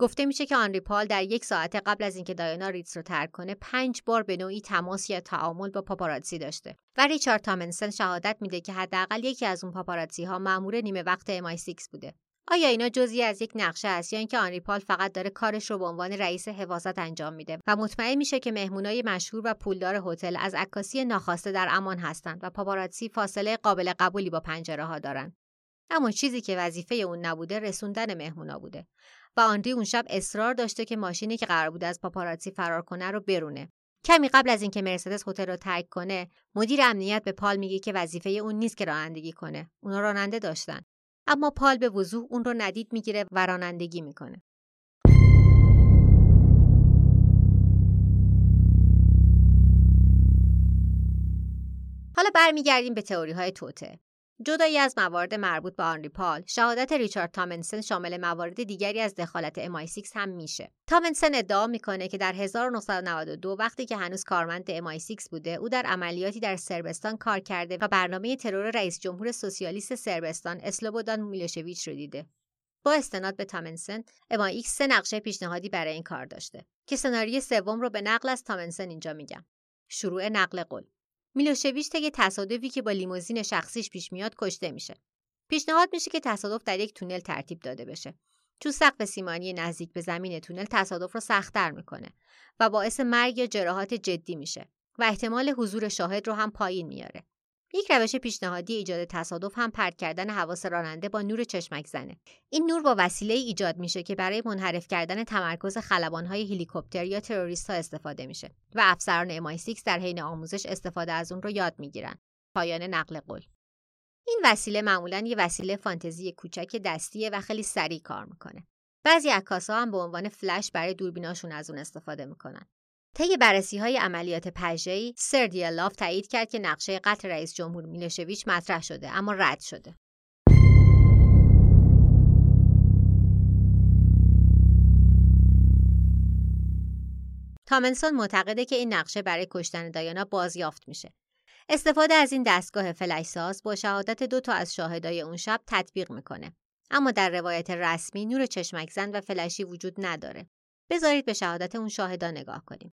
گفته میشه که آنری پال در یک ساعت قبل از اینکه دایانا ریتز رو ترک کنه پنج بار به نوعی تماس یا تعامل با پاپاراتسی داشته و ریچارد تامنسن شهادت میده که حداقل یکی از اون پاپاراتسی ها مامور نیمه وقت MI6 بوده. آیا اینا جزئی از یک نقشه است یا اینکه آنری پال فقط داره کارش رو به عنوان رئیس حفاظت انجام میده و مطمئن میشه که مهمونای مشهور و پولدار هتل از عکاسی ناخواسته در امان هستند و پاپاراتسی فاصله قابل قبولی با پنجره ها دارن. اما چیزی که وظیفه اون نبوده رسوندن مهمونا بوده و آنری اون شب اصرار داشته که ماشینی که قرار بوده از پاپاراتسی فرار کنه رو برونه. کمی قبل از اینکه مرسدس هتل رو ترک کنه مدیر امنیت به پال میگه که وظیفه اون نیست که رانندگی کنه. اونا راننده داشتن. اما پال به وضوح اون رو ندید می‌گیره و رانندگی می‌کنه. حالا برمیگردیم به تئوری های توته. جدایی از موارد مربوط به آنری پال شهادت ریچارد تامنسن شامل موارد دیگری از دخالت MI6 هم میشه. تامنسن ادعا می‌کنه که در 1992 وقتی که هنوز کارمند MI6 بوده او در عملیاتی در سربستان کار کرده و برنامه ترور رئیس جمهور سوسیالیست سربستان اسلوبودان میلوشویچ رو دیده. با استناد به تامنسن MI6 سه نقشه پیشنهادی برای این کار داشته که سناریوی سوم رو به نقل از تامنسن اینجا میگم. شروع نقل قول. میلوشویچ طی تصادفی که با لیموزین شخصیش پیش میاد کشته میشه. پیشنهاد میشه که تصادف در یک تونل ترتیب داده بشه. چون سقف سیمانی نزدیک به زمین تونل تصادف رو سختتر می‌کنه و باعث مرگ یا جراحات جدی میشه و احتمال حضور شاهد رو هم پایین میاره. یک روش پیشنهادی ایجاد تصادف هم پرت کردن حواس راننده با نور چشمک زنه. این نور با وسیله ایجاد میشه که برای منحرف کردن تمرکز خلبانهای هلیکوپتر یا تروریست ها استفاده میشه و افسران امای 6 در حین آموزش استفاده از اون رو یاد می‌گیرن. پایان نقل قول. این وسیله معمولا یه وسیله فانتزی کوچک دستیه و خیلی سریع کار می‌کنه. بعضی عکاسا هم به عنوان فلش برای دوربیناشون از اون استفاده می‌کنن. طی بررسی های عملیات پژه‌ای سر دیالاف تایید کرد که نقشه قتل رئیس جمهور میلوشویچ مطرح شده اما رد شده تامنسون معتقده که این نقشه برای کشتن دایانا بازیافت میشه. استفاده از این دستگاه فلشساز با شهادت دو تا از شاهدای اون شب تطبیق می‌کنه. اما در روایت رسمی نور چشمک زن و فلشی وجود نداره. بذارید به شهادت اون شاهدا نگاه کنیم.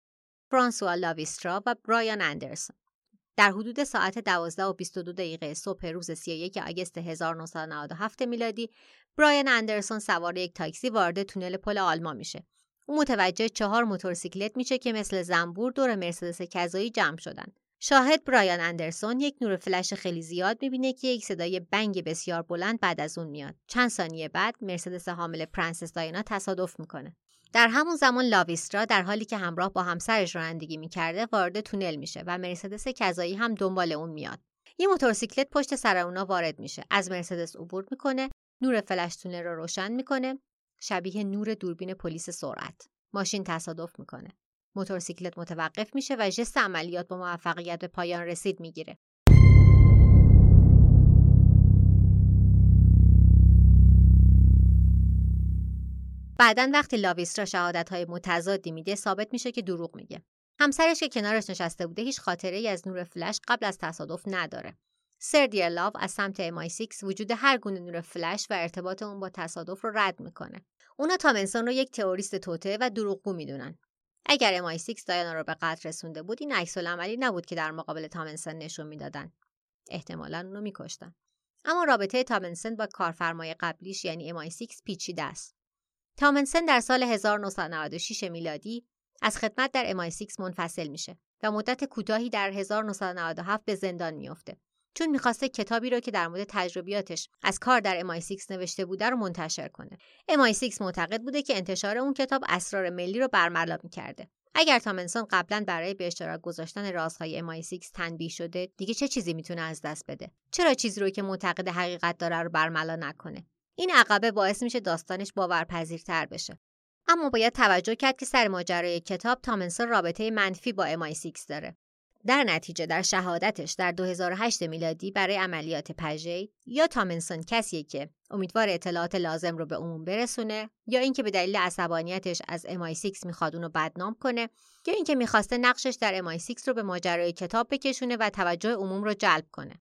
فرانسوا لاویسترا و برایان اندرسون در حدود ساعت 12 و 22 دقیقه صبح روز 31 آگست 1997 میلادی برایان اندرسون سوار یک تاکسی وارد تونل پل آلما میشه. او متوجه چهار موتورسیکلت میشه که مثل زنبور دور مرسدس کذایی جمع شدن. شاهد برایان اندرسون یک نور فلش خیلی زیاد می‌بینه که یک صدای بنگ بسیار بلند بعد از اون میاد. چند ثانیه بعد مرسدس حامل پرنسس دایانا تصادف می‌کنه. در همون زمان لاویسترا در حالی که همراه با همسرش رانندگی می‌کرده وارد تونل میشه و مرسدس کذایی هم دنبال اون میاد. یه موتورسیکلت پشت سر اونا وارد میشه. از مرسدس عبور می‌کنه نور فلش تونل رو روشن می‌کنه شبیه نور دوربین پلیس سرعت. ماشین تصادف می‌کنه. موتورسیکلت متوقف میشه و جست عملیات با موفقیت به پایان رسید می‌گیره. بعدا وقتی لاویسترا شهادت های متضادی میده ثابت میشه که دروغ میگه. همسرش که کنارش نشسته بوده هیچ خاطره ای از نور فلش قبل از تصادف نداره. سر لاو از سمت MI6 وجود هر گونه نور فلش و ارتباط اون با تصادف رو رد می‌کنه. اونا تامنسون رو یک تئوریست توته و دروغگو می‌دونن. اگر MI6 دایانا رو به قتل رسونده بود این عکس عملی نبود که در مقابل تامنسون نشون می‌دادن. احتمالا اونو میکشتن. اما رابطه تامنسن با کارفرمای قبلیش یعنی MI6 پیچیده است. تامنسن در سال 1996 میلادی از خدمت در MI6 منفصل میشه و مدت کوتاهی در 1997 به زندان میافته چون می‌خواسته کتابی رو که در مورد تجربیاتش از کار در MI6 نوشته بوده رو منتشر کنه. MI6 معتقد بوده که انتشار اون کتاب اسرار ملی رو برملا می‌کرده. اگر تامنسون قبلا برای به اشتراک گذاشتن رازهای MI6 تنبیه شده دیگه چه چیزی می‌تونه از دست بده چرا چیزی رو که معتقد حقیقت داره رو برملا نکنه این عقبه باعث میشه داستانش باورپذیرتر بشه. اما باید توجه کرد که سر ماجرای کتاب تامنسون رابطه منفی با MI6 داره. در نتیجه در شهادتش در 2008 میلادی برای عملیات پژه یا تامنسون کسیه که امیدوار اطلاعات لازم رو به عموم برسونه یا اینکه به دلیل عصبانیتش از MI6 می‌خواد اونو بدنام کنه یا اینکه می‌خواسته نقشش در MI6 رو به ماجرای کتاب بکشونه و توجه عموم رو جلب کنه.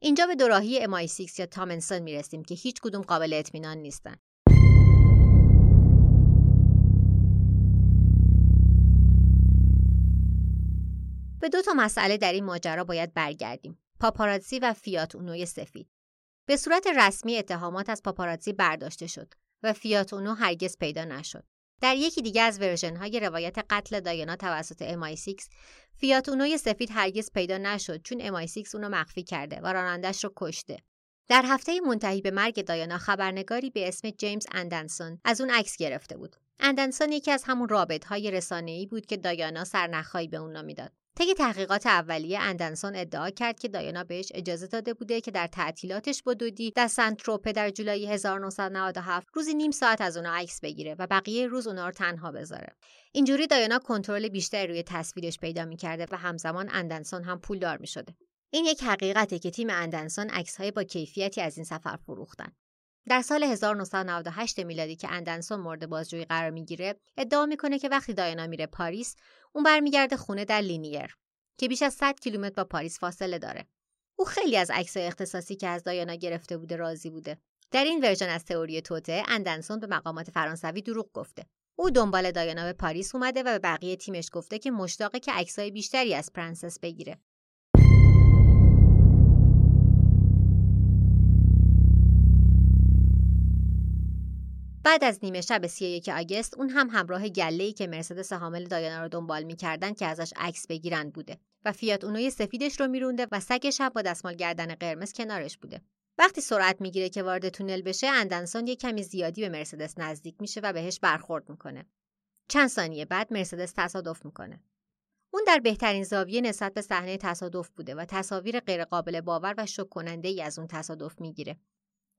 اینجا به دوراهی MI6 یا تامنسون می‌رسیم که هیچ کدوم قابل اطمینان نیستن به دو تا مسئله در این ماجرا باید برگردیم. پاپاراتزی و فیات اونوی سفید. به صورت رسمی اتهامات از پاپاراتزی برداشته شد و فیات اونو هرگز پیدا نشد. در یکی دیگه از version های روایت قتل دایانا توسط MI6 فیات اونوی سفید هرگز پیدا نشد چون MI6 اونو مخفی کرده و رانندش رو کشته. در هفته منتهی به مرگ دایانا خبرنگاری به اسم جیمز اندنسون از اون عکس گرفته بود. اندنسون یکی از همون رابط های رسانه‌ای بود که دایانا سرنخهایی به اونا میداد. طی تحقیقات اولیه اندنسون ادعا کرد که دایانا بهش اجازه داده بوده که در تعطیلاتش با دودی در سنتروپه در جولای 1997 روزی نیم ساعت از اونا عکس بگیره و بقیه روز اونا رو تنها بذاره. اینجوری دایانا کنترل بیشتری روی تصویرش پیدا می‌کرده و همزمان اندنسون هم پولدار می‌شده. این یک حقیقته که تیم اندنسون عکسهای با کیفیتی از این سفر فروختن. در سال 1998 میلادی که اندنسون مورد بازجویی قرار می‌گیره ادعا می‌کنه که وقتی دایانا میره پاریس اون برمیگرده خونه در لینیر که بیش از 100 کیلومتر با پاریس فاصله داره. او خیلی از عکسای اختصاصی که از دایانا گرفته بوده راضی بوده. در این version از تئوری توطئه اندنسون به مقامات فرانسوی دروغ گفته. او دنبال دایانا به پاریس اومده و به بقیه تیمش گفته که مشتاقه که عکسای بیشتری از پرنسس بگیره. بعد از نیمه شب 31 آگست اون هم همراه گله‌ای که مرسدس حامل دایانا رو دنبال می‌کردن که ازش عکس بگیرن بوده و فیات اونوی سفیدش رو میرونده و سگش هم با دستمال گردن قرمز کنارش بوده. وقتی سرعت می‌گیره که وارد تونل بشه اندنسون یه کمی زیادی به مرسدس نزدیک میشه و بهش برخورد می‌کنه. چند ثانیه بعد مرسدس تصادف می‌کنه. اون در بهترین زاویه نسبت به صحنه تصادف بوده و تصاویر غیرقابل باور و شک کننده ای از اون تصادف می‌گیره.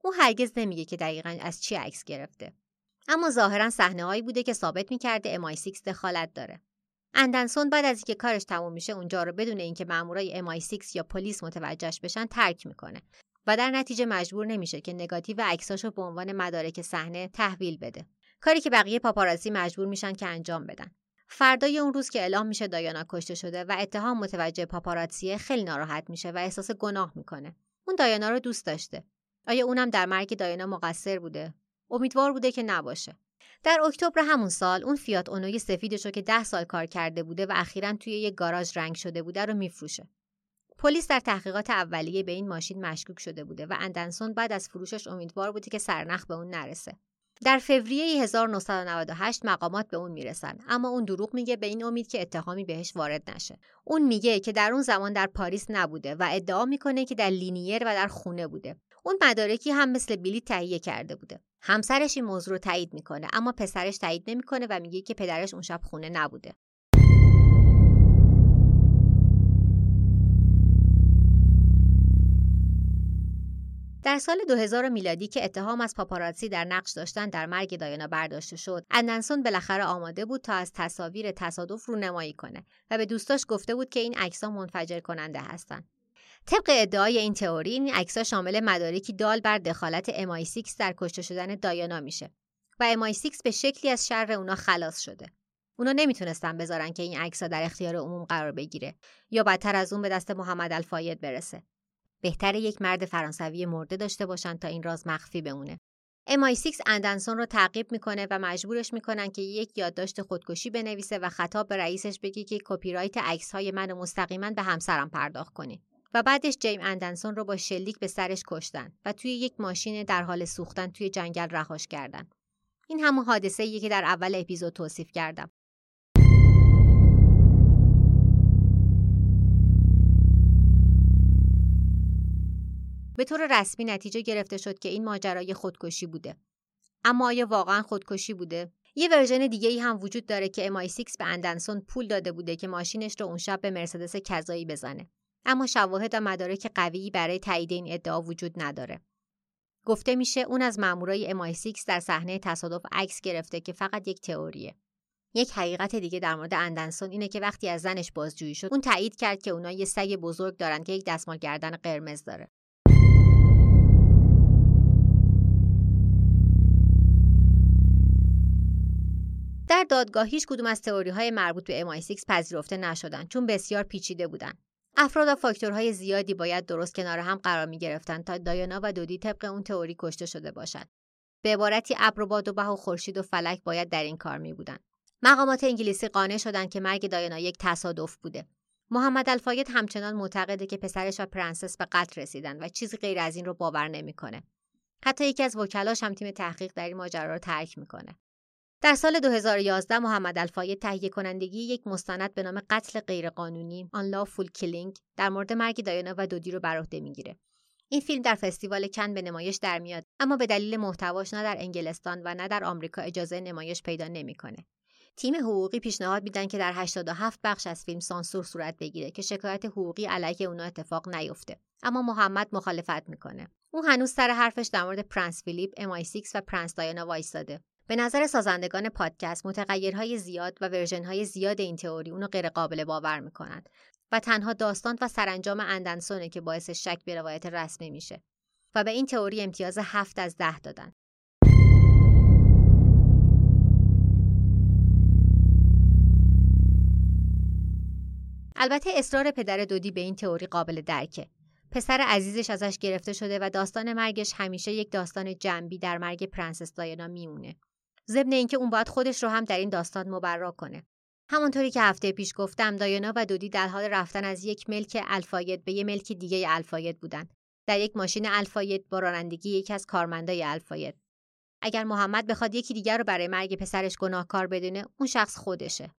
او هرگز نمیگه که دقیقا از چی عکس گرفته. اما ظاهرا صحنه بوده که ثابت می‌کرده MI6 دخالت داره. اندنسون بعد از اینکه کارش تموم میشه اونجا رو بدون اینکه مامورای MI6 یا پلیس متوجهش بشن ترک می‌کنه. و در نتیجه مجبور نمیشه که نگاتیو عکساشو به عنوان مدارک صحنه تحویل بده. کاری که بقیه پاپارازی مجبور میشن که انجام بدن. فردای اون روز که اعلام میشه دایانا کشته شده و اتهام متوجه پاپاراتزی خیلی ناراحت میشه و احساس گناه می‌کنه. اون دایانا رو دوست داشته. آیا اونم در مرگ دایانا مقصر بوده؟ امیدوار بوده که نباشه. در اکتبر همون سال اون فیات اونوی سفیدش رو که ده سال کار کرده بوده و اخیرا توی یک گاراژ رنگ شده بوده رو میفروشه. پلیس در تحقیقات اولیه به این ماشین مشکوک شده بوده و اندنسون بعد از فروشش امیدوار بوده که سرنخ به اون نرسه. در فوریه 1998 مقامات به اون می‌رسن اما اون دروغ میگه به این امید که اتهامی بهش وارد نشه. اون میگه که در اون زمان در پاریس نبوده و ادعا می‌کنه که در لینیر و در خونه بوده. اون مدارکی هم مثل بیلی تهیه کرده بوده. همسرش این موضوع رو تایید می‌کنه اما پسرش تایید نمی‌کنه و میگه که پدرش اون شب خونه نبوده. در سال 2000 میلادی که اتهام از پاپاراتسی در نقش داشتن در مرگ دایانا برداشته شد اندنسون بالاخره آماده بود تا از تصاویر تصادف رو نمایی کنه و به دوستاش گفته بود که این عکس‌ها منفجر کننده هستند طبق ادعای این تئوری این عکس‌ها شامل مدارکی دال بر دخالت MI6 در کشته شدن دایانا میشه و MI6 به شکلی از شر اونا خلاص شده. اونا نمی‌تونستن بذارن که این عکس‌ها در اختیار عموم قرار بگیره یا بدتر از اون به دست محمد الفاید برسه. بهتر یک مرد فرانسوی مرده داشته باشن تا این راز مخفی بمونه. MI6 اندنسون رو تعقیب می‌کنه و مجبورش می‌کنن که یک یادداشت خودکشی بنویسه و خطاب به رئیسش بگه که کپی رایت عکس های من مستقیما به همسرم پرداخت کنه. و بعدش جیم اندنسون رو با شلیک به سرش کشتن و توی یک ماشین در حال سوختن توی جنگل رهاش کردن. این همون حادثه ایه که در اول اپیزود توصیف کردم. به طور رسمی نتیجه گرفته شد که این ماجرای خودکشی بوده. اما آیا واقعا خودکشی بوده؟ یه version دیگه ای هم وجود داره که MI6 به اندنسون پول داده بوده که ماشینش رو اون شب به مرسدس کذایی بزنه. اما شواهد و مدارک قویی برای تایید این ادعا وجود نداره. گفته میشه اون از مامورای MI6 در صحنه تصادف عکس گرفته که فقط یک تئوریه. یک حقیقت دیگه در مورد اندنسون اینه که وقتی از زنش بازجویی شد اون تایید کرد که اونا یه سگ بزرگ دارن که یک دستمال گردن قرمز داره در دادگاه هیچ کدوم از تئوری های مربوط به MI6 پذیرفته نشدند چون بسیار پیچیده بودند. افراد و فاکتورهای زیادی باید درست کنار هم قرار می گرفتن تا دایانا و دودی طبق اون تئوری کشته شده باشند. به عبارتی ابر و باد و مه و خورشید و فلک باید در این کار می بودن. مقامات انگلیسی قانع شدند که مرگ دایانا یک تصادف بوده. محمد الفاید همچنان معتقده که پسرش و پرنسس به قتل رسیدن و چیزی غیر از این رو باور نمی‌کنه. حتی یکی از وکلاش هم تیم تحقیق در این ماجرا رو ترک می‌کنه. در سال 2011 محمد الفاید تهیه کنندگی یک مستند به نام قتل غیرقانونی Unlawful Killing در مورد مرگ دایانا و دودی رو بر عهده می‌گیره. این فیلم در فستیوال کن به نمایش در میاد اما به دلیل محتواش نه در انگلستان و نه در آمریکا اجازه نمایش پیدا نمی‌کنه. تیم حقوقی پیشنهاد میدن که در 87 بخش از فیلم سانسور صورت بگیره که شکایت حقوقی علیه اونا اتفاق نیفته اما محمد مخالفت می‌کنه او هنوز سر حرفش در مورد پرنس فیلیپ MI6 و پرنس دایانا وایستاده به نظر سازندگان پادکست متغیرهای زیاد و version های زیاد این تئوری اونو غیر قابل باور می‌کنند و تنها داستان و سرانجام اندنسونه که باعث شک به روایت رسمی میشه و به این تئوری امتیاز هفت از ده دادن. البته اصرار پدر دودی به این تئوری قابل درکه. پسر عزیزش ازش گرفته شده و داستان مرگش همیشه یک داستان جنبی در مرگ پرنسس دایانا میمونه. ضمن اینکه اون باید خودش رو هم در این داستان مبرا کنه. همونطوری که هفته پیش گفتم دایانا و دودی در حال رفتن از یک ملک الفاید به یک ملک دیگه الفاید بودن. در یک ماشین الفاید با رانندگی یکی از کارمندای الفاید. اگر محمد بخواد یکی دیگر رو برای مرگ پسرش گناهکار بدونه اون شخص خودشه.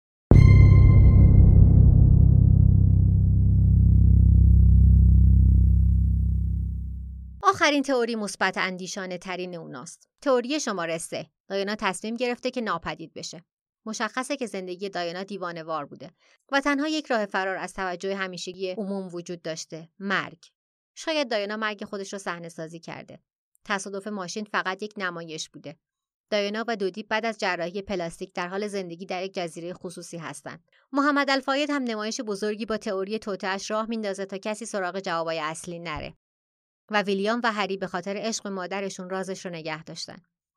آخرین تئوری مثبت اندیشانه ترین اوناست. تئوری شماره سه دایانا تصمیم گرفته که ناپدید بشه. مشخصه که زندگی دایانا دیوانه وار بوده و تنها یک راه فرار از توجه همیشگی عموم وجود داشته مرگ. شاید دایانا مرگ خودش رو صحنه سازی کرده. تصادف ماشین فقط یک نمایش بوده. دایانا و دودی بعد از جراحی پلاستیک در حال زندگی در یک جزیره خصوصی هستند. محمد الفاید هم نمایش بزرگی با تئوری توتهاش راه میندازه تا کسی سراغ جوابای اصلی نره. و ویلیام و هری به خاطر عشق مادرشون رازش رو نگه داشتن.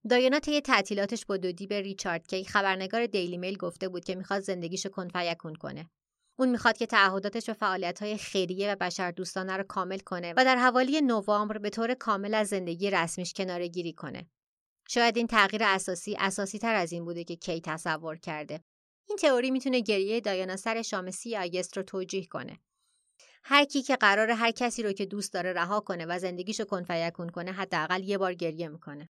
دایانا طی تعطیلاتش با دودی به ریچارد کی خبرنگار دیلی میل گفته بود که می‌خواد زندگیشو کن فیکون کنه. اون می‌خواد که تعهداتش و فعالیت‌های خیریه و بشر دوستانه رو کامل کنه و در حوالی نوامبر به طور کامل از زندگی رسمیش کناره گیری کنه. شاید این تغییر اساسی اساسی تر از این بوده که کی تصور کرده. این تئوری می‌تونه گریه دایانا سر شام سی آگست رو توجیه کنه. هر کی که قرار هر کسی رو که دوست داره رها کنه و زندگیشو کن فیکون کنه حداقل یه بار گریه می‌کنه.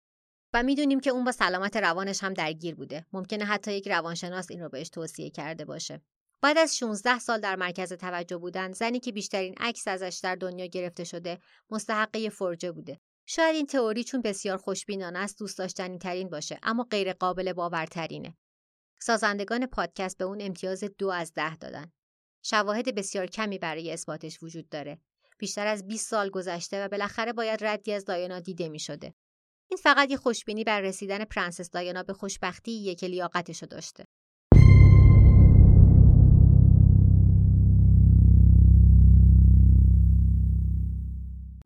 و می‌دونیم که اون با سلامت روانش هم درگیر بوده. ممکنه حتی یک روانشناس این رو بهش توصیه کرده باشه. بعد از 16 سال در مرکز توجه بودن زنی که بیشترین عکس ازش در دنیا گرفته شده مستحقه فرجه بوده. شاید این تئوری چون بسیار خوشبینانه است دوست داشتنی ترین باشه اما غیر قابل باورترینه. سازندگان پادکست به اون امتیاز دو از ده دادن. شواهد بسیار کمی برای اثباتش وجود داره. بیشتر از 20 سال گذشته و بالاخره باید ردی از دایانا دیده می شده. این فقط یه خوشبینی بر رسیدن پرنسس دایانا به خوشبختی که لیاقتشو داشته.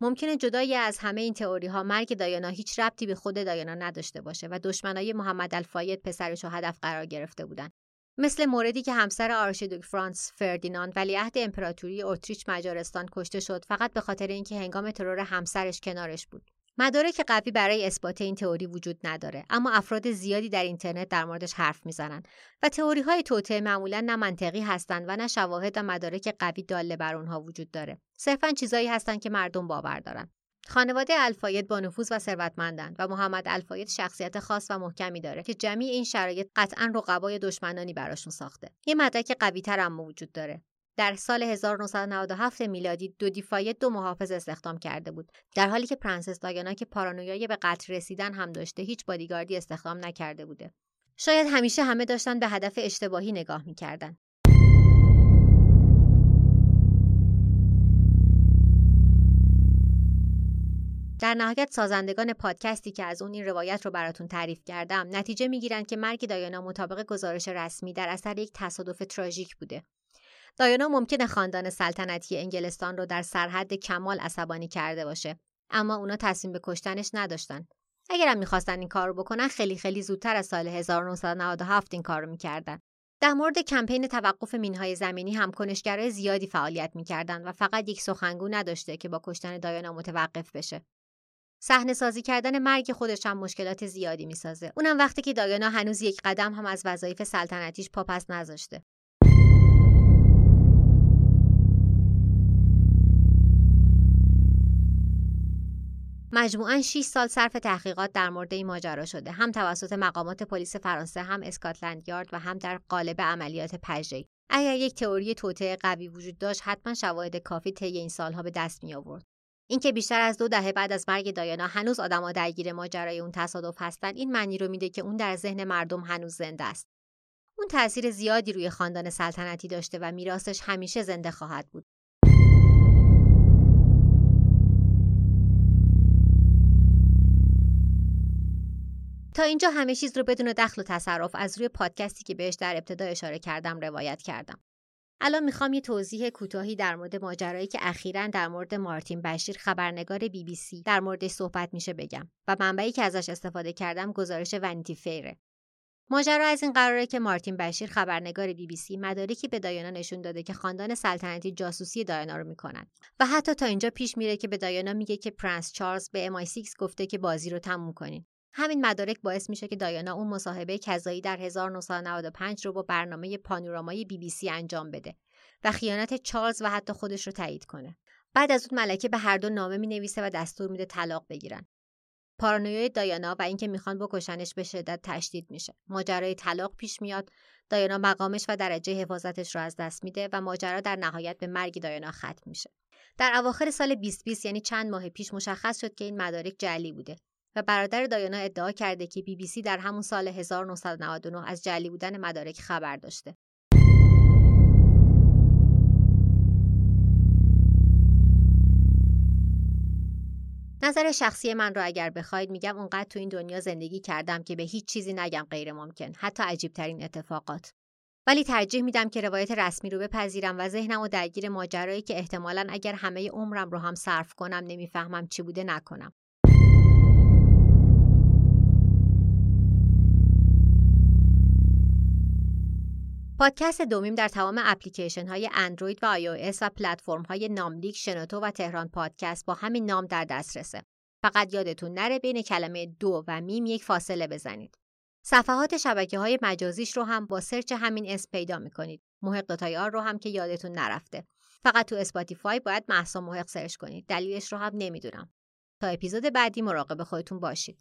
ممکنه جدای از همه این تئوری ها مرگ دایانا هیچ ربطی به خود دایانا نداشته باشه و دشمنای محمد الفاید پسرش رو هدف قرار گرفته بودن مثل موردی که همسر آرشیدوک فرانس فردیناند ولیعهد امپراتوری اتریش مجارستان کشته شد فقط به خاطر اینکه هنگام ترور همسرش کنارش بود. مدارک قوی برای اثبات این تئوری وجود نداره اما افراد زیادی در اینترنت در موردش حرف می‌زنن و تئوری های توطئه معمولا نه منطقی هستند و نه شواهد و مدارک قوی دال بر اونها وجود داره. صرفا چیزایی هستند که مردم باور دارن. خانواده الفاید با نفوذ و ثروتمندند و محمد الفاید شخصیت خاص و محکمی داره که جمیع این شرایط قطعا رقبا و دشمنانی براشون ساخته. یه مدرک قویتر هم وجود داره. در سال 1997 میلادی دودی فاید دو محافظ استخدام کرده بود. در حالی که پرنسس دایانا که پارانویای به قتل رسیدن هم داشته هیچ بادیگاردی استخدام نکرده بوده. شاید همیشه همه داشتن به هدف اشتباهی نگاه می‌کردن. در نهایت سازندگان پادکستی که از اون این روایت رو براتون تعریف کردم نتیجه می‌گیرن که مرگ دایانا مطابق گزارش رسمی در اثر یک تصادف تراژیک بوده. دایانا ممکنه خاندان سلطنتی انگلستان رو در سرحد کمال عصبانی کرده باشه اما اونا تصمیم به کشتنش نداشتن. اگرم می‌خواستن این کار رو بکنن خیلی خیلی زودتر از سال 1997 این کار رو می‌کردن. در مورد کمپین توقف مینهای زمینی هم کنشگرای زیادی فعالیت می‌کردند و فقط یک سخنگو نداشته که با کشتن دایانا متوقف بشه. صحنه سازی کردن مرگ خودش هم مشکلات زیادی می‌سازه. اونم وقتی که دایانا هنوز یک قدم هم از وظایف سلطنتیش پاپس نذاشته. مجموعاً 6 سال صرف تحقیقات در مورد این ماجرا شده هم توسط مقامات پلیس فرانسه هم اسکاتلند یارد و هم در قالب عملیات پژه‌ای اگر یک تئوری توطئه قوی وجود داشت حتما شواهد کافی طی این سالها به دست می آورد اینکه بیشتر از دو دهه بعد از مرگ دایانا هنوز آدما درگیر ماجرای اون تصادف هستند این معنی رو میده که اون در ذهن مردم هنوز زنده است اون تاثیر زیادی روی خاندان سلطنتی داشته و میراثش همیشه زنده خواهد بود تا اینجا همه چیز رو بدون دخل و تصرف از روی پادکستی که بهش در ابتدا اشاره کردم روایت کردم. الان می‌خوام یه توضیح کوتاهی در مورد ماجرایی که اخیرا در مورد مارتین بشیر خبرنگار بی بی سی در موردش صحبت میشه بگم و منبعی که ازش استفاده کردم گزارش Vanity Fair ه. ماجرا از این قراره که مارتین بشیر خبرنگار بی بی سی مدارکی به دایانا نشون داده که خاندان سلطنتی جاسوسی دایانا رو می‌کنن و حتی تا اینجا پیش میره که به دایانا میگه که پرنس چارلز به MI6 گفته که بازی رو تموم کنین همین مدارک باعث میشه که دایانا اون مصاحبه کذایی در 1995 رو با برنامه پانورامای بی بی سی انجام بده و خیانت چارلز و حتی خودش رو تایید کنه. بعد از اون ملکه به هر دو نامه می نویسه و دستور میده طلاق بگیرن. پارانویای دایانا و اینکه می‌خوان بکشنش به شدت تشدید میشه. ماجرای طلاق پیش میاد، دایانا مقامش و درجه حفاظتش رو از دست میده و ماجرا در نهایت به مرگ دایانا ختم میشه. در اواخر سال 2020 یعنی چند ماه پیش مشخص شد که این مدارک جعلی بوده و برادر دایانا ادعا کرده که بی بی سی در همون سال 1999 از جعلی بودن مدارک خبر داشته. نظر شخصی من رو اگر بخواید میگم اونقدر تو این دنیا زندگی کردم که به هیچ چیزی نگم غیر ممکن حتی عجیب ترین اتفاقات ولی ترجیح میدم که روایت رسمی رو بپذیرم و ذهنم و درگیر ماجرایی که احتمالا اگر همه عمرم رو هم صرف کنم نمی‌فهمم چی بوده نکنم پادکست دو میم در تمام اپلیکیشن های اندروید و iOS و پلتفرم های ناملیک شنوتو و تهران پادکست با همین نام در دسترسه. فقط یادتون نره بین کلمه دو و میم یک فاصله بزنید. صفحات شبکه های مجازیش رو هم با سرچ همین اسم پیدا می‌کنید. محق دوتای رو هم که یادتون نرفته. فقط تو Spotify باید محسا محق سرچ کنید. دلیلش رو هم نمی‌دونم. تا اپیزود بعدی مراقب خودتون باشید.